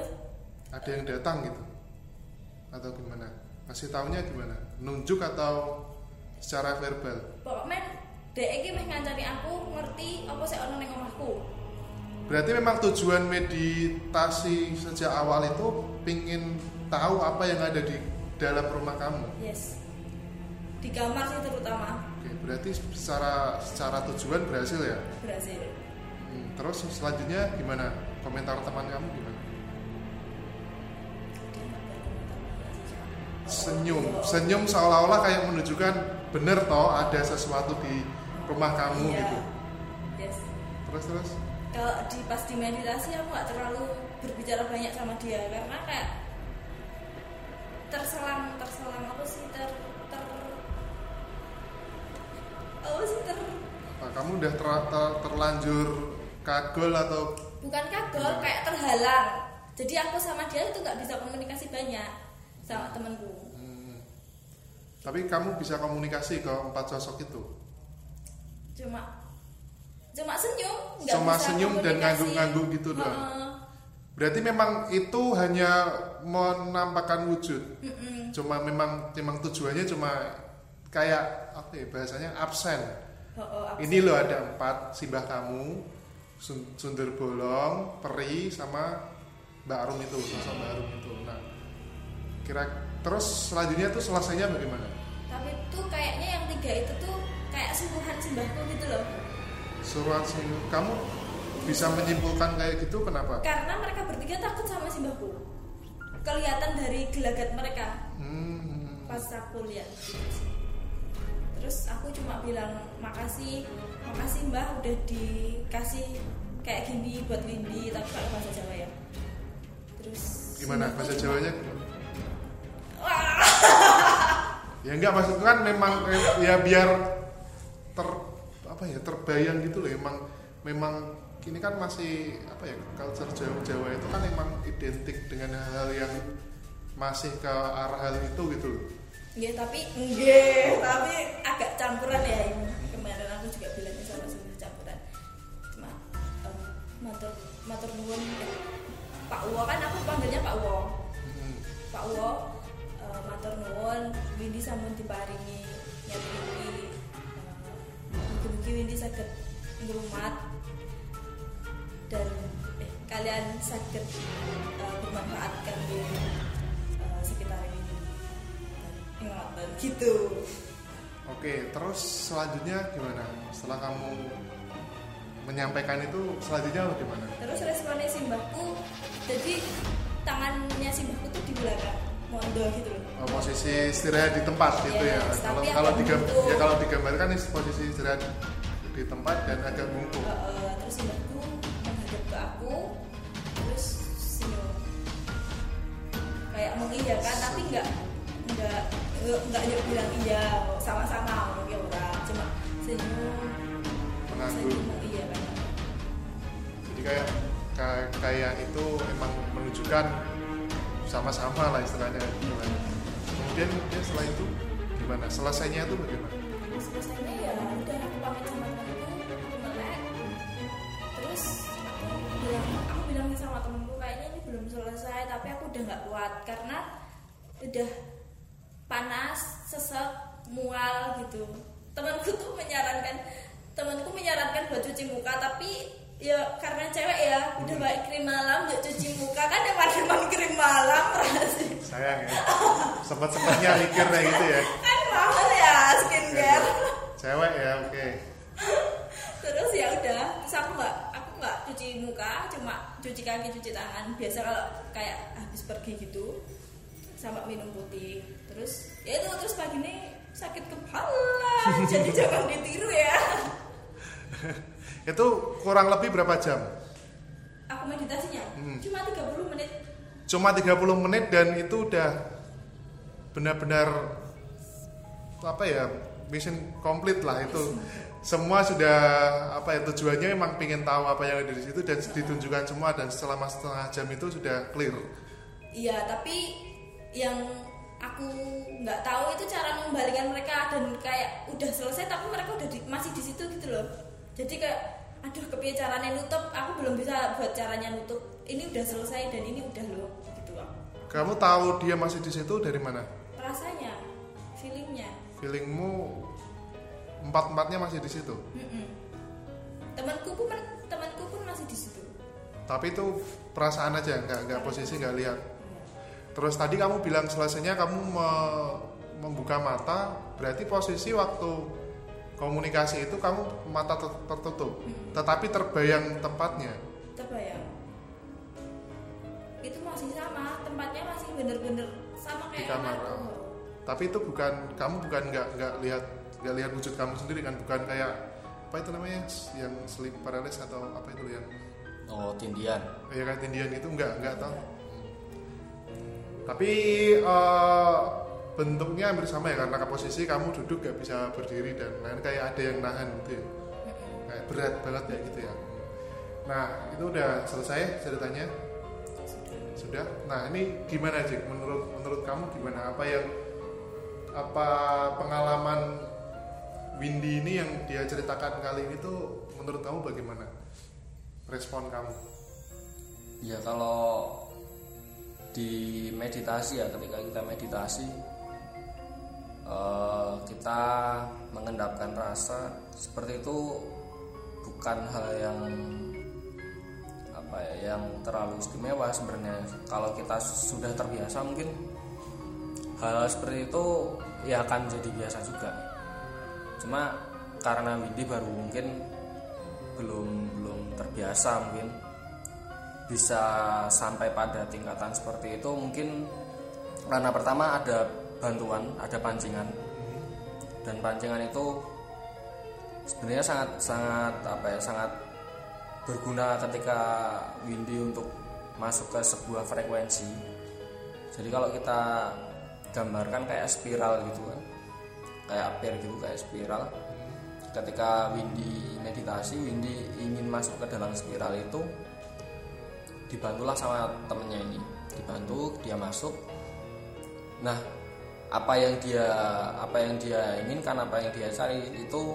Ada yang datang gitu? Atau gimana? Kasih taunya gimana? Nunjuk atau secara verbal? pokoknya dek iki meh ngancani aku ngerti apa sih ono ning omahku Berarti memang tujuan meditasi sejak awal itu pingin tahu apa yang ada di dalam rumah kamu. yes di kamar sih terutama Oke, berarti secara secara tujuan berhasil ya. berhasil Hmm, terus selanjutnya gimana? Komentar teman kamu gimana? Senyum, "Oh, senyum seolah-olah kayak menunjukkan bener toh ada sesuatu di rumah kamu iya. gitu. yes Terus terus. kalau di pas di meditasi aku nggak terlalu berbicara banyak sama dia karena kayak terselang terselang apa sih ter ter apa sih ter Nah, kamu udah ter- ter- terlanjur kagol atau bukan kagol kayak terhalang jadi aku sama dia itu nggak bisa komunikasi banyak sama temenku Hmm. tapi kamu bisa komunikasi ke empat sosok itu. cuma cuma senyum nggak Cuma bisa senyum dan ngangguk-ngangguk gitu doang. Heeh. Berarti memang itu hanya menampakkan wujud. Mm-mm. Cuma memang memang tujuannya cuma kayak apa ya bahasanya absen. Heeh, aku- Ini loh ada empat simbah kamu. Sun- Sundar Bolong, Peri sama Mbak Arum itu, sosok Mbak Arum itu. Nah, kira terus selanjutnya tuh selesainya bagaimana? tapi tuh kayaknya yang tiga itu tuh kayak suruhan simbahku gitu loh Suruhan sing- kamu bisa menyimpulkan kayak gitu kenapa? karena mereka bertiga takut sama simbahku kelihatan dari gelagat mereka Hmm, pas aku lihat terus aku cuma bilang makasih makasih mbah udah dikasih kayak gini buat Windy tapi kalau bahasa Jawa ya terus gimana bahasa Jawanya? Wah, Ya enggak maksudku kan memang ya biar ter apa ya terbayang gitu loh emang memang ini kan masih apa ya culture Jawa, Jawa itu kan emang identik dengan hal-hal yang masih ke arah hal itu gitu loh. Nggih, tapi nggih, tapi agak campuran ya ini. Kemarin aku juga bilangnya sama sebenarnya campuran. Cuma em, matur matur nuwun eh, Pak Uwo kan aku panggilnya Pak Uwo. Hmm. Pak Uwo eh, matur nuwun Windy sampun diparingi nyati mugi-mugi Windy saged ngrumat dan eh, kalian bermanfaat kangge eh, sekitar ini. Gitu. Oke, terus selanjutnya gimana? Setelah kamu menyampaikan itu selanjutnya bagaimana? Terus responnya simbahku jadi tangannya simbahku tuh di belakang mondo gitu loh. Oh, posisi istirahat di tempat gitu ya. Kalau kalau ya kalau digambarkan ini posisi istirahat di tempat dan agak bungkuk. Eh, eh, terus simbahku menghadap ke aku terus senyum kayak mengiyakan tapi nggak nggak nggak dia bilang iya sama-sama mungkin orang cuma senyum senyum mengiyakan Jadi kayak kayak, itu emang menunjukkan sama-sama lah istilahnya. Gimana. Kemudian kemudian setelah itu gimana? Selesainya itu bagaimana? selesainya ya udah aku pamit sama aku melek terus aku bilang aku bilang sama temenku kayaknya ini belum selesai tapi aku udah nggak kuat karena udah panas sesek mual gitu. Temanku tuh menyarankan temanku menyarankan buat cuci muka tapi ya karena cewek ya udah baik krim malam yuk cuci muka. Kan emang emang krim malam rasanya Sayang ya. Sempat-sempatnya mikir kayak gitu ya. kan mahal ya skincare. Cewek ya, oke. terus ya udah terus aku nggak aku nggak cuci muka cuma cuci kaki cuci tangan. Biasa kalau kayak habis pergi gitu sama minum putih terus ya itu terus pagi ini sakit kepala. Jadi jangan ditiru ya. Itu kurang lebih berapa jam? aku meditasinya. Hmm. cuma 30 menit. Cuma 30 menit dan itu udah benar-benar apa ya mission complete lah itu. Semua sudah apa ya tujuannya emang pengen tahu apa yang ada di situ dan ditunjukkan semua dan selama setengah jam itu sudah clear. Iya tapi yang aku nggak tahu itu cara mengembalikan mereka dan kayak udah selesai tapi mereka udah di- masih di situ gitu loh. Jadi kayak aduh kepiye caranya nutup? Aku belum bisa buat caranya nutup. Ini udah selesai dan ini udah loh gitu loh. Kamu tahu dia masih di situ dari mana? Rasanya feelingnya. Feelingmu empat empatnya masih di situ? Mm-mm. temanku pun temanku pun masih di situ. Tapi itu perasaan aja nggak nggak posisi nggak lihat terus tadi kamu bilang selesainya kamu me- membuka mata berarti posisi waktu komunikasi itu kamu mata ter- tertutup. Tetapi terbayang tempatnya terbayang. Itu masih sama tempatnya masih bener-bener sama Di kayak kamar, kamarku. oh. tapi itu bukan kamu bukan nggak nggak lihat nggak lihat wujud kamu sendiri kan? Bukan kayak apa itu namanya? Yang sleep paralysis atau apa itu yang oh tindian. Ya kayak tindian itu nggak nggak tahu tapi eh, bentuknya hampir sama ya karena posisi kamu duduk gak bisa berdiri dan lain kayak ada yang nahan gitu ya. Kayak berat banget ya gitu ya. Nah itu udah selesai ceritanya? Sudah. Nah ini gimana sih menurut menurut kamu gimana? Apa yang apa pengalaman Windy ini yang dia ceritakan kali ini tuh menurut kamu bagaimana? Respon kamu? Ya kalau di meditasi ya ketika kita meditasi eh, kita mengendapkan rasa seperti itu bukan hal yang apa ya yang terlalu istimewa sebenarnya. Kalau kita sudah terbiasa mungkin hal seperti itu ya akan jadi biasa juga. Cuma karena Windy baru mungkin belum belum terbiasa mungkin bisa sampai pada tingkatan seperti itu mungkin karena pertama ada bantuan ada pancingan. Dan pancingan itu sebenarnya sangat sangat apa ya sangat berguna ketika Windy untuk masuk ke sebuah frekuensi. Jadi kalau kita gambarkan kayak spiral gitu kan kayak aper gitu kayak spiral. Ketika Windy meditasi Windy ingin masuk ke dalam spiral itu dibantulah sama temennya ini. Dibantu dia masuk. Nah apa yang dia apa yang dia inginkan apa yang dia cari itu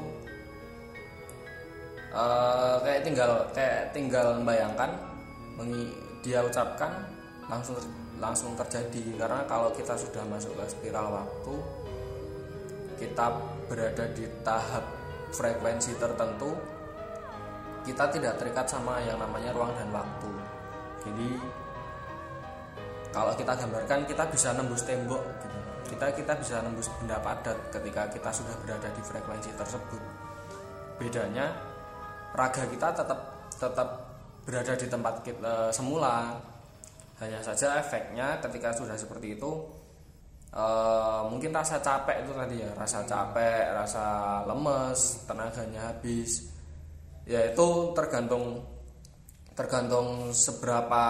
uh, kayak tinggal kayak tinggal membayangkan dia ucapkan langsung langsung terjadi. Karena kalau kita sudah masuk ke spiral waktu kita berada di tahap frekuensi tertentu kita tidak terikat sama yang namanya ruang dan waktu jadi kalau kita gambarkan kita bisa nembus tembok gitu. kita kita bisa nembus benda padat ketika kita sudah berada di frekuensi tersebut. Bedanya raga kita tetap tetap berada di tempat kita semula. Hanya saja efeknya ketika sudah seperti itu uh, mungkin rasa capek itu tadi ya. Rasa capek rasa lemes tenaganya habis. Ya itu tergantung tergantung seberapa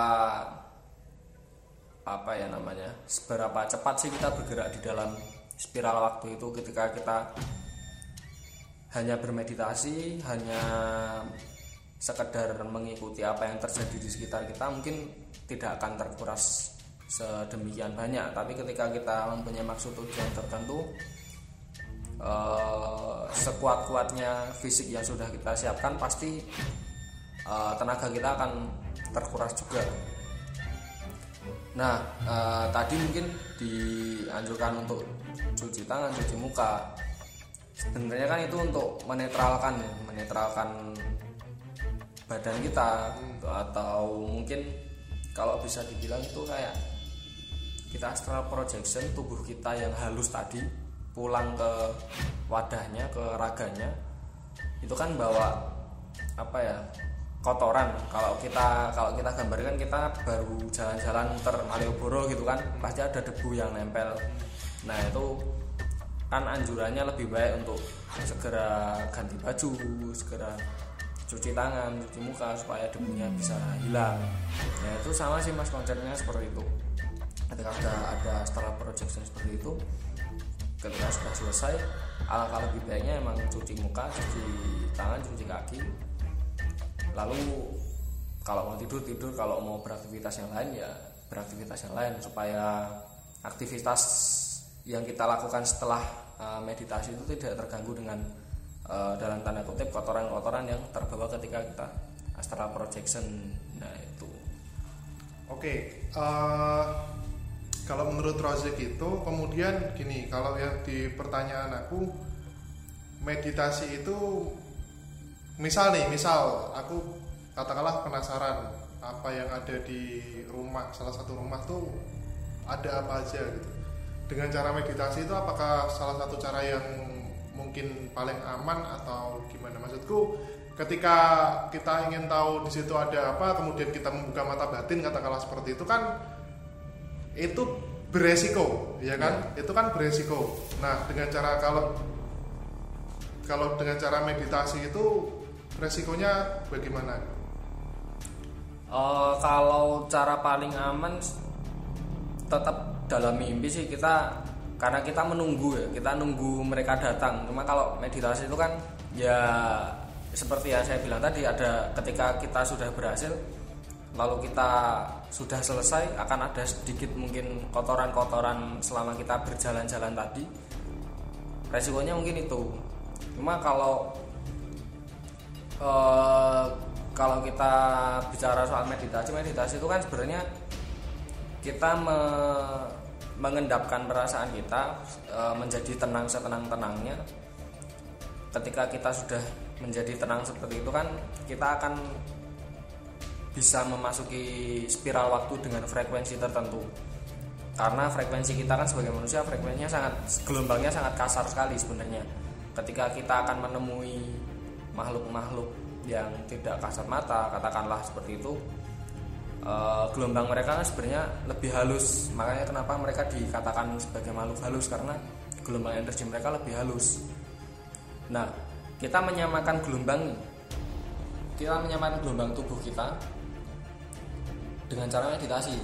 apa ya namanya seberapa cepat sih kita bergerak di dalam spiral waktu itu ketika kita hanya bermeditasi hanya sekedar mengikuti apa yang terjadi di sekitar kita mungkin tidak akan terkuras sedemikian banyak. Tapi ketika kita mempunyai maksud tujuan tertentu eh, sekuat-kuatnya fisik yang sudah kita siapkan pasti eh, tenaga kita akan terkuras juga. Nah eh, tadi mungkin dianjurkan untuk cuci tangan cuci muka. Sebenarnya kan itu untuk menetralkan ya menetralkan badan kita atau mungkin kalau bisa dibilang itu kayak kita astral projection tubuh kita yang halus tadi pulang ke wadahnya ke raganya itu kan bawa apa ya kotoran. Kalau kita kalau kita gambarkan kita baru jalan-jalan muter Malioboro gitu kan pasti ada debu yang nempel. Nah itu kan anjurannya lebih baik untuk segera ganti baju segera cuci tangan cuci muka supaya debunya bisa hilang. Ya itu sama sih mas konsepnya seperti itu. Ketika sudah ada setelah projection seperti itu ketika sudah selesai alangkah lebih baiknya emang cuci muka cuci tangan cuci kaki lalu kalau mau tidur tidur. Kalau mau beraktivitas yang lain ya beraktivitas yang lain. Supaya aktivitas yang kita lakukan setelah uh, meditasi itu tidak terganggu dengan uh, dalam tanda kutip kotoran-kotoran yang terbawa ketika kita astral projection. Nah itu. Oke okay, uh, eh, kalau menurut Rozek itu kemudian gini kalau yang di pertanyaan aku meditasi itu misal nih misal aku katakanlah penasaran apa yang ada di rumah salah satu rumah tuh ada apa aja gitu. Dengan cara meditasi itu apakah salah satu cara yang mungkin paling aman atau gimana? Maksudku ketika kita ingin tahu di situ ada apa kemudian kita membuka mata batin katakanlah seperti itu kan itu beresiko ya kan? Ya. itu kan beresiko. Nah dengan cara kalau kalau dengan cara meditasi itu resikonya bagaimana? Uh, kalau cara paling aman tetap dalam mimpi sih kita karena kita menunggu ya kita nunggu mereka datang. Cuma kalau meditasi itu kan ya seperti yang saya bilang tadi ada ketika kita sudah berhasil lalu kita sudah selesai akan ada sedikit mungkin kotoran-kotoran selama kita berjalan-jalan tadi. Resikonya mungkin itu. Cuma kalau uh, kalau kita bicara soal meditasi meditasi itu kan sebenarnya kita me mengendapkan perasaan kita e, menjadi tenang setenang-tenangnya. Ketika kita sudah menjadi tenang seperti itu kan kita akan bisa memasuki spiral waktu dengan frekuensi tertentu. Karena frekuensi kita kan sebagai manusia frekuensinya sangat gelombangnya sangat kasar sekali sebenarnya. Ketika kita akan menemui makhluk-makhluk yang tidak kasat mata katakanlah seperti itu uh, gelombang mereka kan sebenarnya lebih halus. Makanya kenapa mereka dikatakan sebagai makhluk halus? Karena gelombang energi mereka lebih halus. Nah kita menyamakan gelombang kita menyamakan gelombang tubuh kita dengan cara meditasi.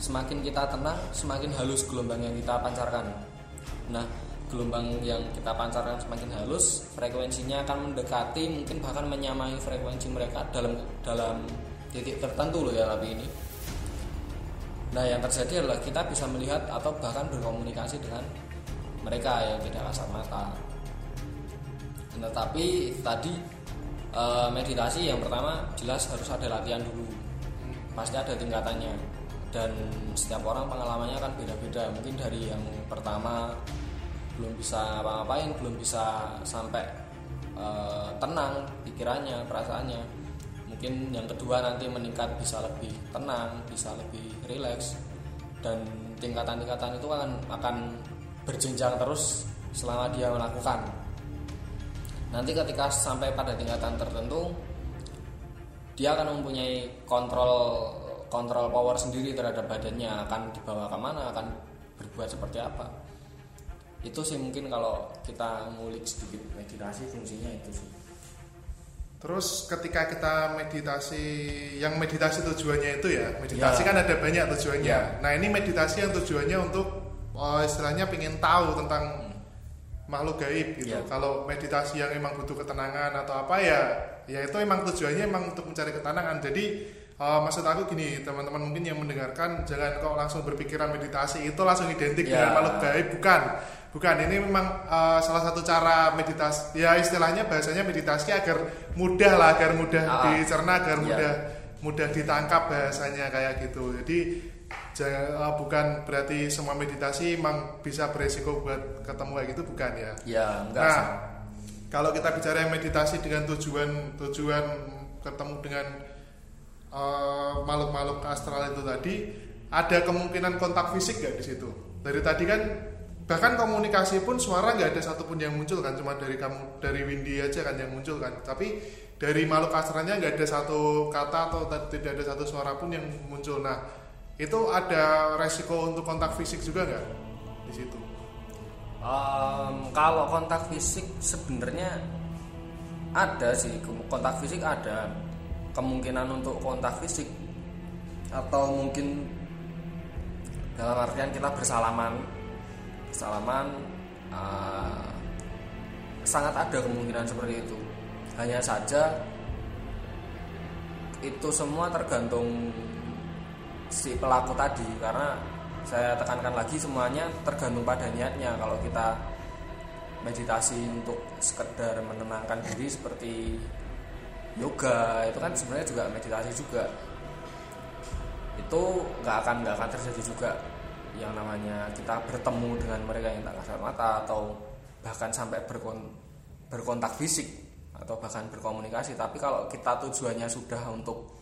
Semakin kita tenang semakin halus gelombang yang kita pancarkan. Nah gelombang yang kita pancarkan semakin halus frekuensinya akan mendekati mungkin bahkan menyamai frekuensi mereka dalam dalam titik tertentu loh ya tapi ini. Nah yang terjadi adalah kita bisa melihat atau bahkan berkomunikasi dengan mereka yang tidak kasat mata. Nah, tapi tadi eh, meditasi yang pertama jelas harus ada latihan dulu. Pasti ada tingkatannya. Dan setiap orang pengalamannya kan beda-beda. Mungkin dari yang pertama belum bisa apa-apain belum bisa sampai uh, tenang pikirannya perasaannya. Mungkin yang kedua nanti meningkat bisa lebih tenang bisa lebih rileks dan tingkatan-tingkatan itu akan akan berjenjang terus selama dia melakukan. Nanti ketika sampai pada tingkatan tertentu dia akan mempunyai kontrol kontrol power sendiri terhadap badannya akan dibawa ke mana akan berbuat seperti apa itu sih mungkin kalau kita ngulik sedikit meditasi fungsinya itu sih Terus ketika kita meditasi, yang meditasi tujuannya itu ya, meditasi ya. kan ada banyak tujuannya. Ya. Nah ini meditasi yang tujuannya untuk oh, istilahnya ingin tahu tentang makhluk gaib gitu. Ya. Kalau meditasi yang emang butuh ketenangan atau apa ya, ya itu emang tujuannya emang untuk mencari ketenangan. Jadi uh, maksud aku gini, teman-teman mungkin yang mendengarkan jangan kok langsung berpikiran meditasi itu langsung identik ya. dengan makhluk gaib, bukan Bukan, ini memang uh, salah satu cara meditasi. Ya istilahnya bahasanya meditasi agar mudah lah, agar mudah ah, dicerna, agar iya. mudah mudah ditangkap bahasanya kayak gitu. Jadi jangan uh, bukan berarti semua meditasi memang bisa beresiko buat ketemu kayak gitu bukan ya. Ya, enggak. Nah, kalau kita bicara meditasi dengan tujuan tujuan ketemu dengan uh, makhluk-makhluk astral itu tadi, ada kemungkinan kontak fisik gak di situ? Dari tadi kan bahkan komunikasi pun suara nggak ada satupun yang muncul kan cuma dari kamu dari Windy aja kan yang muncul kan. Tapi dari makhluk astralnya nggak ada satu kata atau tidak ada satu suara pun yang muncul. Nah itu ada resiko untuk kontak fisik juga nggak di situ? Um, kalau kontak fisik sebenarnya ada sih. Kontak fisik ada. Kemungkinan untuk kontak fisik atau mungkin dalam artian kita bersalaman salaman uh, sangat ada kemungkinan seperti itu. Hanya saja itu semua tergantung si pelaku tadi karena saya tekankan lagi semuanya tergantung pada niatnya. Kalau kita meditasi untuk sekedar menenangkan diri seperti yoga itu kan sebenarnya juga meditasi juga. Itu nggak akan nggak akan terjadi juga yang namanya kita bertemu dengan mereka yang tak kasat mata atau bahkan sampai berkon berkontak fisik atau bahkan berkomunikasi. Tapi kalau kita tujuannya sudah untuk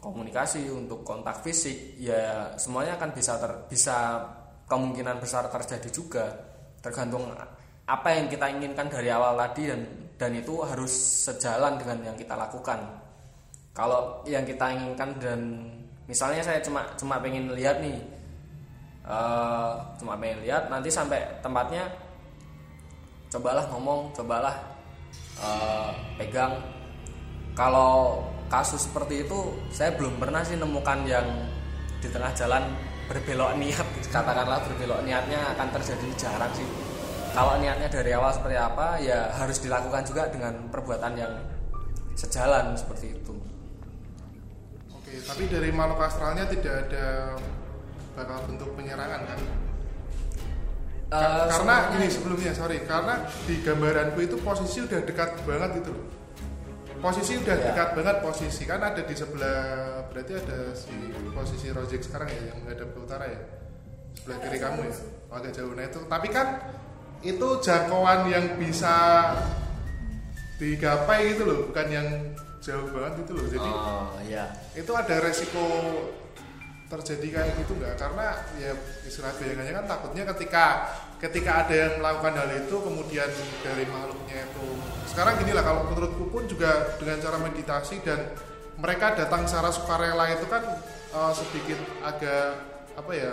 komunikasi untuk kontak fisik ya semuanya akan bisa ter, bisa kemungkinan besar terjadi juga. Tergantung apa yang kita inginkan dari awal tadi dan dan itu harus sejalan dengan yang kita lakukan. Kalau yang kita inginkan dan misalnya saya cuma cuma pengen lihat nih uh, cuma pengen lihat. Nanti sampai tempatnya cobalah ngomong cobalah uh, pegang. Kalau kasus seperti itu saya belum pernah sih nemukan yang di tengah jalan berbelok niat. Katakanlah berbelok niatnya akan terjadi jarang sih. Kalau niatnya dari awal seperti apa ya harus dilakukan juga dengan perbuatan yang sejalan seperti itu. Oke tapi dari makhluk astralnya tidak ada bakal bentuk penyerangan kan? Uh, karena ini sebelumnya sorry. Karena di gambaranku itu posisi udah dekat banget itu loh. Posisi udah yeah. dekat banget posisi. Kan ada di sebelah berarti ada si posisi Rojek sekarang ya yang ada ke utara ya? Sebelah kiri kamu ya? agak jauh. Nah itu tapi kan itu jangkauan yang bisa digapai gitu loh bukan yang jauh banget itu loh. Jadi oh iya. itu ada resiko terjadi kayak gitu nggak? Karena ya istilah bayangannya kan takutnya ketika ketika ada yang melakukan hal itu kemudian dari makhluknya itu. Sekarang gini lah kalau menurutku pun juga dengan cara meditasi dan mereka datang secara sukarela itu kan uh, sedikit agak apa ya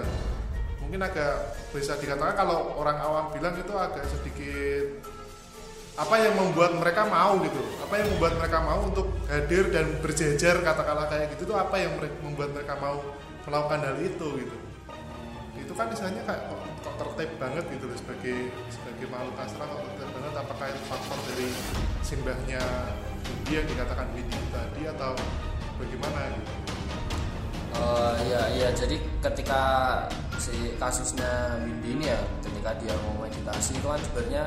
mungkin agak bisa dikatakan kalau orang awam bilang itu agak sedikit apa yang membuat mereka mau gitu. Apa yang membuat mereka mau untuk hadir dan berjejer kata-kata kayak gitu itu apa yang membuat mereka mau melakukan hal itu gitu. Itu kan misalnya kayak kok, kok tertib banget gitu loh sebagai sebagai makhluk astral kok tertib banget? Apakah itu faktor dari simbahnya dia yang dikatakan Windy tadi atau bagaimana gitu? Uh, iya iya. Jadi ketika si kasusnya Windy ini ya ketika dia mau meditasi itu kan sebenarnya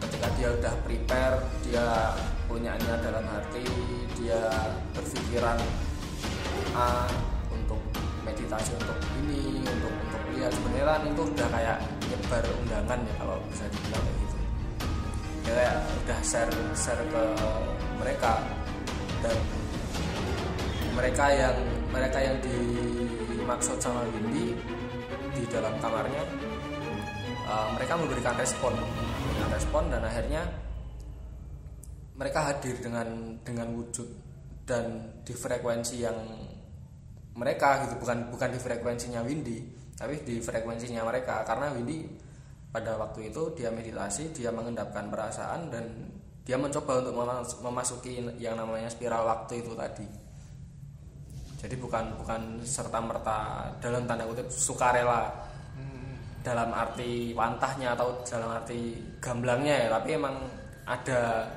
ketika dia udah prepare dia punya niat dalam hati dia berpikiran A untuk meditasi untuk ini untuk untuk lihat. Sebenarnya kan itu udah kayak nyebar undangan ya kalau bisa dibilang kayak gitu. Dia kayak udah share share ke mereka. Dan mereka yang mereka yang dimaksud sama Windy di dalam kamarnya uh, mereka memberikan respon. Memberikan respon dan akhirnya mereka hadir dengan dengan wujud dan di frekuensi yang mereka gitu bukan bukan di frekuensinya Windy tapi di frekuensinya mereka. Karena Windy pada waktu itu dia meditasi dia mengendapkan perasaan dan dia mencoba untuk memasuki yang namanya spiral waktu itu tadi. Jadi bukan bukan serta merta dalam tanda kutip sukarela dalam arti wantahnya atau dalam arti gamblangnya ya tapi emang ada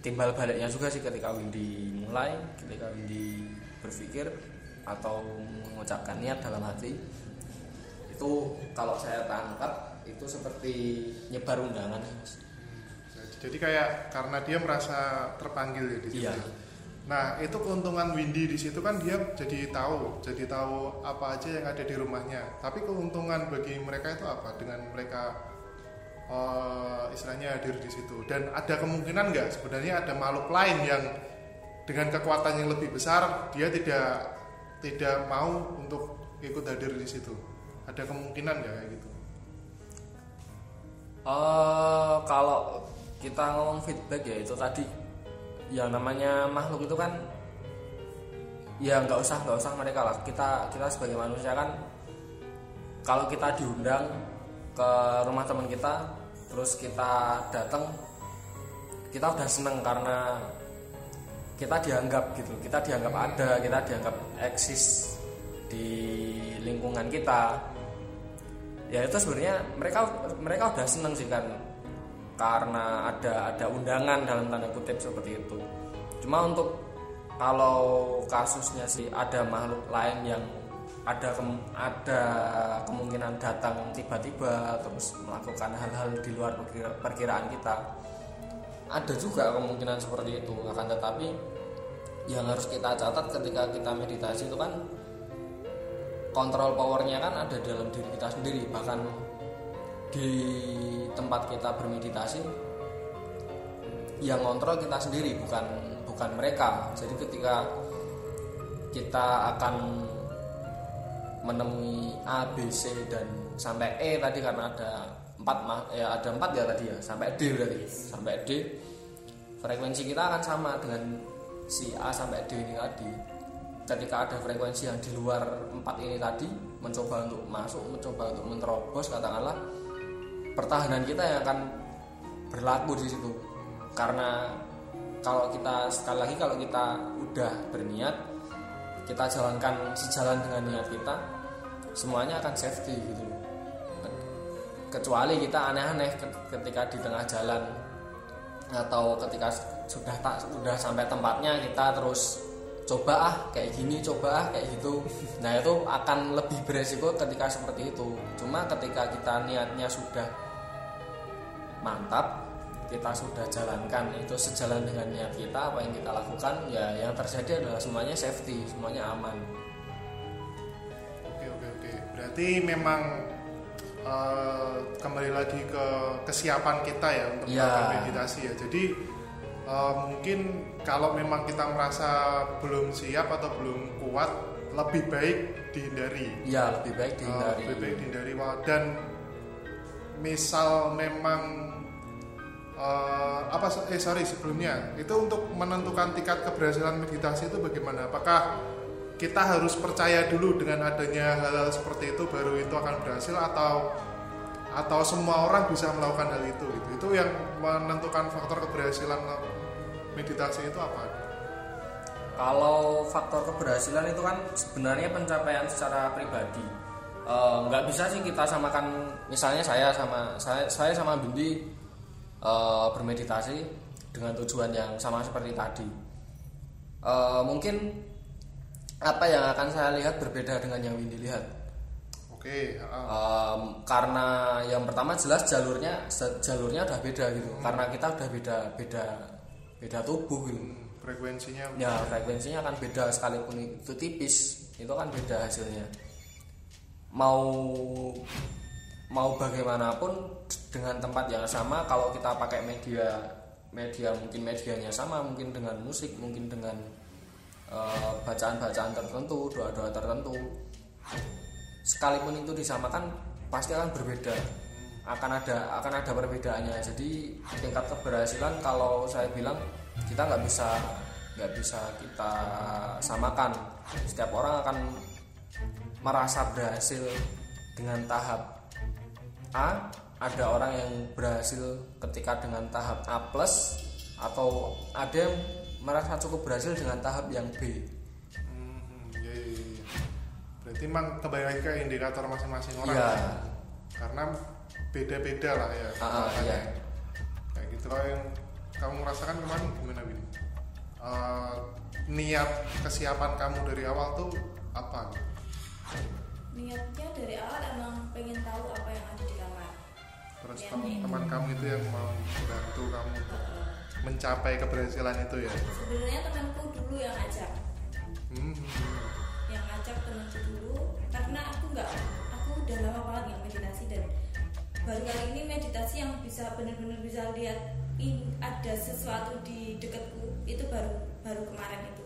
timbal baliknya juga sih ketika Windy mulai ketika Windy berpikir atau mengucapkan niat dalam hati itu kalau saya tangkap itu seperti nyebar undangan mas jadi kayak karena dia merasa terpanggil ya di situ iya. Nah itu keuntungan Windy di situ kan dia jadi tahu, jadi tahu apa aja yang ada di rumahnya. Tapi keuntungan bagi mereka itu apa dengan mereka uh, istilahnya hadir di situ. Dan ada kemungkinan nggak sebenarnya ada makhluk lain yang dengan kekuatan yang lebih besar dia tidak tidak mau untuk ikut hadir di situ. Ada kemungkinan nggak kayak gitu? Uh, kalau kita ngomong feedback ya itu tadi yang namanya makhluk itu kan ya nggak usah nggak usah mereka lah kita kita sebagai manusia kan kalau kita diundang ke rumah teman kita terus kita datang kita udah seneng karena kita dianggap gitu kita dianggap ada kita dianggap eksis di lingkungan kita ya itu sebenarnya mereka mereka udah seneng sih kan karena ada ada undangan dalam tanda kutip seperti itu. Cuma untuk kalau kasusnya sih ada makhluk lain yang ada ke, ada kemungkinan datang tiba-tiba terus melakukan hal-hal di luar perkiraan kita. Ada juga kemungkinan seperti itu akan tetapi yang harus kita catat ketika kita meditasi itu kan kontrol powernya kan ada dalam diri kita sendiri. Bahkan di tempat kita bermeditasi yang ngontrol kita sendiri bukan bukan mereka. Jadi ketika kita akan menemui A B C dan sampai E tadi karena ada empat ya ada empat ya tadi ya sampai D berarti. Sampai D frekuensi kita akan sama dengan si A sampai D ini tadi. Ketika ada frekuensi yang di luar empat ini tadi mencoba untuk masuk mencoba untuk menerobos katakanlah pertahanan kita yang akan berlaku di situ. Karena kalau kita sekali lagi kalau kita udah berniat kita jalankan sejalan dengan niat kita semuanya akan safety gitu kecuali kita aneh-aneh ketika di tengah jalan atau ketika sudah tak sudah sampai tempatnya kita terus coba ah kayak gini coba ah kayak gitu. Nah itu akan lebih beresiko ketika seperti itu. Cuma ketika kita niatnya sudah mantap kita sudah jalankan itu sejalan dengan niat kita apa yang kita lakukan ya yang terjadi adalah semuanya safety semuanya aman. Oke oke oke. Berarti memang uh, kembali lagi ke kesiapan kita ya untuk ya. melakukan meditasi ya. Jadi eh, mungkin kalau memang kita merasa belum siap atau belum kuat lebih baik dihindari. Ya lebih baik Eh, dihindari. lebih baik dihindari. Dan misal memang eh, apa eh sorry sebelumnya itu untuk menentukan tingkat keberhasilan meditasi itu bagaimana? Apakah kita harus percaya dulu dengan adanya hal-hal seperti itu baru itu akan berhasil atau atau semua orang bisa melakukan hal itu gitu. itu yang menentukan faktor keberhasilan meditasi itu apa Kalau faktor keberhasilan itu kan sebenarnya pencapaian secara pribadi. Eh, nggak bisa sih kita samakan misalnya saya sama saya saya sama Bindi eh, bermeditasi dengan tujuan yang sama seperti tadi. Eh, mungkin apa yang akan saya lihat berbeda dengan yang Bindi lihat. oke ah, Em, karena yang pertama jelas jalurnya jalurnya udah beda gitu. Karena kita udah beda beda beda tubuh gitu. frekuensinya Ya frekuensinya akan beda sekalipun itu tipis itu kan beda hasilnya. Mau mau bagaimanapun dengan tempat yang sama kalau kita pakai media media mungkin medianya sama mungkin dengan musik mungkin dengan bacaan-bacaan tertentu doa-doa tertentu. Sekalipun itu disamakan pasti akan berbeda. Akan ada akan ada perbedaannya. Jadi tingkat keberhasilan kalau saya bilang kita nggak bisa nggak bisa kita samakan. Setiap orang akan merasa berhasil dengan tahap A. Ada orang yang berhasil ketika dengan tahap A plus atau ada yang merasa cukup berhasil dengan tahap yang B Hmm, iya, iya, iya. Berarti emang kembali lagi ke indikator masing-masing orang Iya. ya. Karena beda-beda lah ya. Ah, ah, iya. Kayak gitu kalau yang kamu merasakan kemarin gimana Win? Eh, niat kesiapan kamu dari awal tuh apa? niatnya dari awal emang pengen tahu apa yang ada di kamar Terus Iya, tem- nih. teman kamu itu yang mau bantu kamu untuk Eh, mencapai keberhasilan itu ya. sebenarnya temanku dulu yang ngajak Hmm, hmm, hmm. yang ngajak temanku dulu karena aku nggak aku udah lama banget nggak meditasi dan baru kali ini meditasi yang bisa benar-benar bisa lihat in, ada sesuatu di dekatku itu baru baru kemarin itu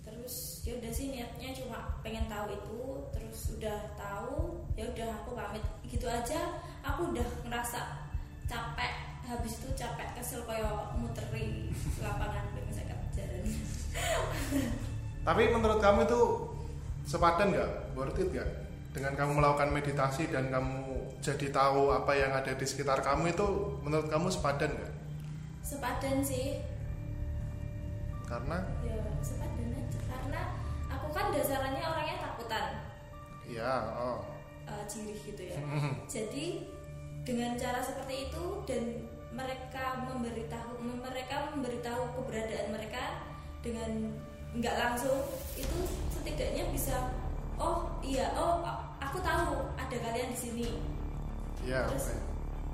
terus ya udah sih niatnya cuma pengen tahu itu terus udah tahu ya udah aku pamit gitu aja aku udah ngerasa capek habis itu capek kesel kayak muteri lapangan pengen saya jalan. Tapi menurut kamu itu sepadan nggak, worth it nggak? Dengan kamu melakukan meditasi dan kamu jadi tahu apa yang ada di sekitar kamu itu menurut kamu sepadan nggak? sepadan sih. Karena? Ya sepadan aja. Karena aku kan dasarnya orangnya takutan. Ya, oh, eh, jirih gitu ya. Jadi dengan cara seperti itu dan mereka memberitahu mereka memberitahu keberadaan mereka dengan nggak langsung itu setidaknya bisa oh iya oh aku tahu ada kalian di sini ya, terus oke.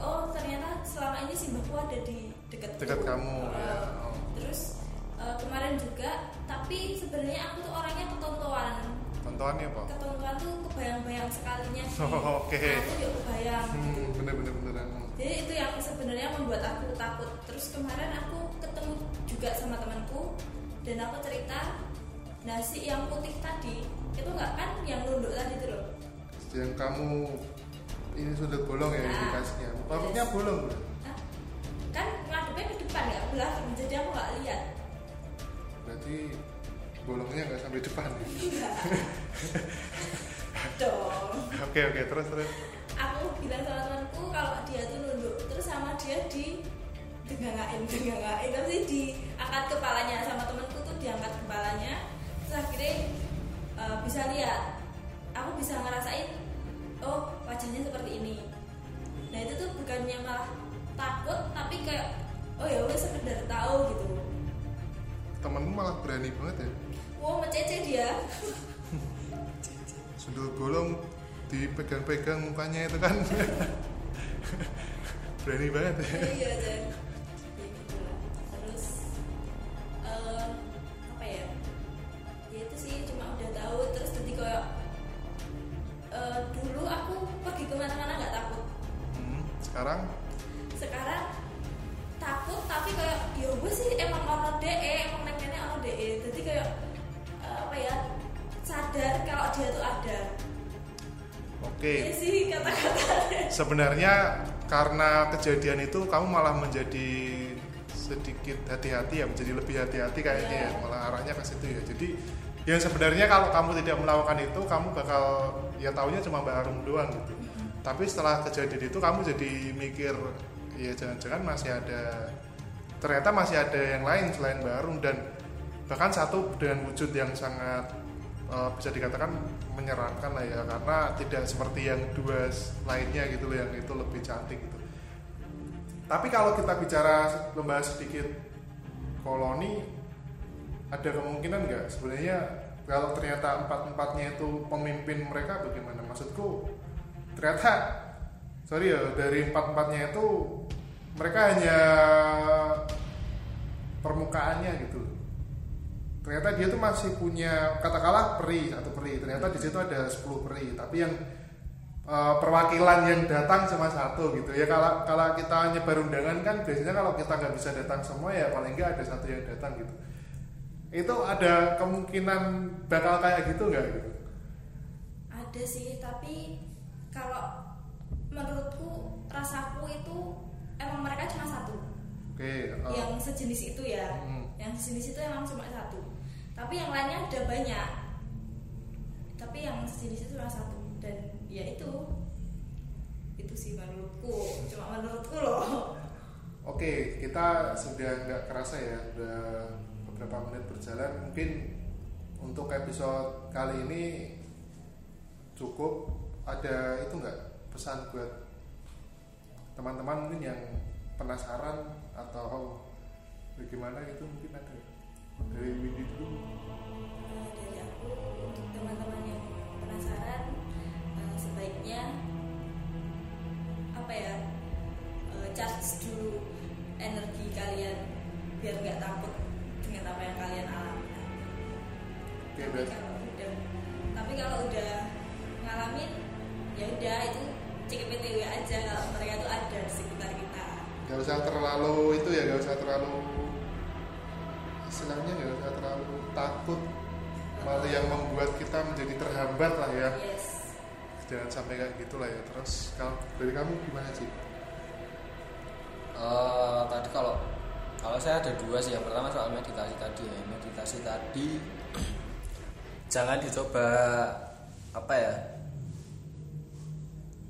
oh ternyata selama ini simbahku ada di dekat dekat kamu ya. oh. terus eh, kemarin juga tapi sebenarnya aku tuh orangnya ketontoan Tontonannya apa? ketontoan tuh kebayang-bayang sekalinya sih Oh, oke. aku yuk kebayang Hmm, bener-bener beneran. jadi itu yang sebenarnya membuat aku takut terus kemarin aku ketemu juga sama temanku dan aku cerita nasi yang putih tadi itu nggak kan yang nunduk tadi itu loh Yang kamu ini sudut bolong ya Nah. indikasinya. Rambutnya bolong. bro. Hah? kan ngadepnya ke depan ya belakang jadi aku nggak lihat Berarti bolongnya nggak sampai depan. dong Oke oke terus terus. aku bilang sama temanku kalau dia tuh nunduk terus sama dia di dengangin dengangin tapi diangkat kepalanya sama temanku tuh diangkat kepalanya terus akhirnya eh, bisa lihat aku bisa ngerasain oh wajahnya seperti ini nah itu tuh bukannya malah takut tapi kayak oh ya udah sekedar tahu gitu Temenmu malah berani banget ya. Wow mecece dia. Sundul bolong dipegang-pegang mukanya itu kan. Berani banget. Ya. iya dan ya gitu lah terus eh, apa ya? Ya itu sih cuma udah tahu. Terus jadi kayak eh, dulu aku pergi ke mana-mana nggak takut. Hmm, sekarang? Sekarang takut tapi kayak ya gue sih apa ya sadar kalau dia tuh ada oke Okay. sih kata-kata sebenarnya karena kejadian itu kamu malah menjadi sedikit hati-hati ya menjadi lebih hati-hati kayaknya yeah. ya iya. malah arahnya ke situ ya jadi ya sebenarnya kalau kamu tidak melakukan itu kamu bakal ya taunya cuma Mbak Arum doang gitu mm-hmm. tapi setelah kejadian itu kamu jadi mikir ya jangan-jangan masih ada ternyata masih ada yang lain selain Mbak Arum dan bahkan satu dengan wujud yang sangat eh, bisa dikatakan menyeramkan lah ya karena tidak seperti yang dua lainnya gitu loh yang itu lebih cantik gitu. Tapi kalau kita bicara membahas sedikit koloni ada kemungkinan nggak sebenarnya kalau ternyata empat empatnya itu pemimpin mereka bagaimana? Maksudku ternyata sorry ya dari empat empatnya itu mereka hanya permukaannya gitu ternyata dia tuh masih punya katakanlah peri satu peri ternyata di situ ada 10 peri tapi yang eh, perwakilan yang datang cuma satu gitu ya kalau kalau kita nyebar undangan kan biasanya kalau kita nggak bisa datang semua ya paling nggak ada satu yang datang gitu itu ada kemungkinan bakal kayak gitu nggak gitu Ada sih, tapi kalau menurutku rasaku itu emang mereka cuma satu. oke eh, Yang sejenis itu ya. Hmm. Yang sejenis itu emang cuma satu. Tapi yang lainnya ada banyak. Tapi yang sejenis itu cuma satu dan ya itu itu sih menurutku cuma menurutku loh Oke, kita sudah nggak kerasa ya, sudah beberapa menit berjalan. Mungkin untuk episode kali ini cukup. Ada itu nggak pesan buat teman-teman mungkin yang penasaran atau bagaimana itu mungkin ada dari Windy dulu. Dari aku untuk teman-teman yang penasaran eh, sebaiknya apa ya eh, charge dulu energi kalian biar nggak takut dengan apa yang kalian alami. Oke, tapi berarti kalau udah tapi kalau udah ngalamin ya udah itu CKPTW aja. Kalau mereka tuh ada di sekitar kita. Nggak usah terlalu itu ya, nggak usah terlalu istilahnya nggak usah terlalu takut. Malah yang membuat kita menjadi terhambat lah ya. yes. Jangan sampai kayak gitu lah ya. Terus kalau dari kamu gimana sih? Eh, tadi kalau kalau saya ada dua sih. Yang pertama soal meditasi tadi ya. Meditasi tadi jangan dicoba apa ya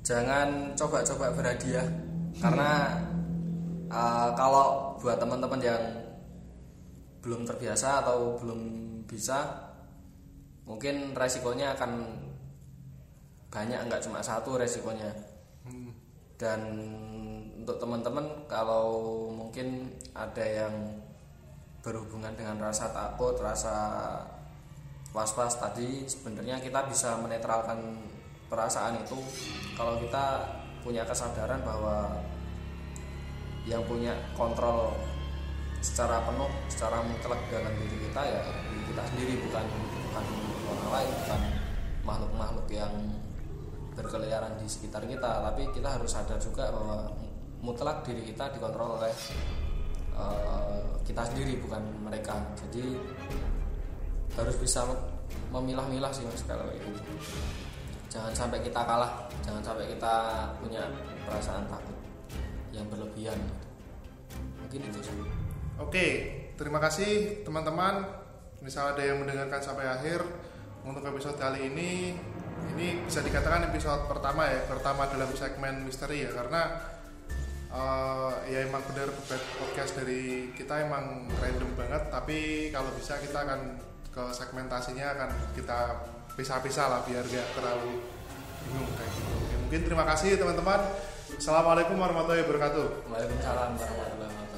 jangan coba-coba berhadiah. Karena eh, kalau buat teman-teman yang belum terbiasa atau belum bisa mungkin resikonya akan banyak nggak cuma satu resikonya. Hmm, dan untuk teman-teman kalau mungkin ada yang berhubungan dengan rasa takut, rasa was-was tadi sebenarnya kita bisa menetralkan perasaan itu. Kalau kita punya kesadaran bahwa yang punya kontrol secara penuh, secara mutlak dalam diri kita ya diri kita sendiri bukan bukan orang lain, bukan makhluk-makhluk yang berkeliaran di sekitar kita. Tapi kita harus sadar juga bahwa mutlak diri kita dikontrol oleh eh, kita sendiri bukan mereka. Jadi harus bisa memilah-milah sih mas kalau gitu. Jangan sampai kita kalah jangan sampai kita punya perasaan takut yang berlebihan. Mungkin itu sih oke terima kasih teman-teman. Misal ada yang mendengarkan sampai akhir untuk episode kali ini ini bisa dikatakan episode pertama ya pertama dalam segmen misteri ya karena eh, ya emang benar podcast dari kita emang random banget tapi kalau bisa kita akan ke segmentasinya akan kita pisah-pisah lah biar gak terlalu bingung kayak gitu. Oke, mungkin terima kasih teman-teman. Assalamualaikum warahmatullahi wabarakatuh. Waalaikumsalam warahmatullahi wabarakatuh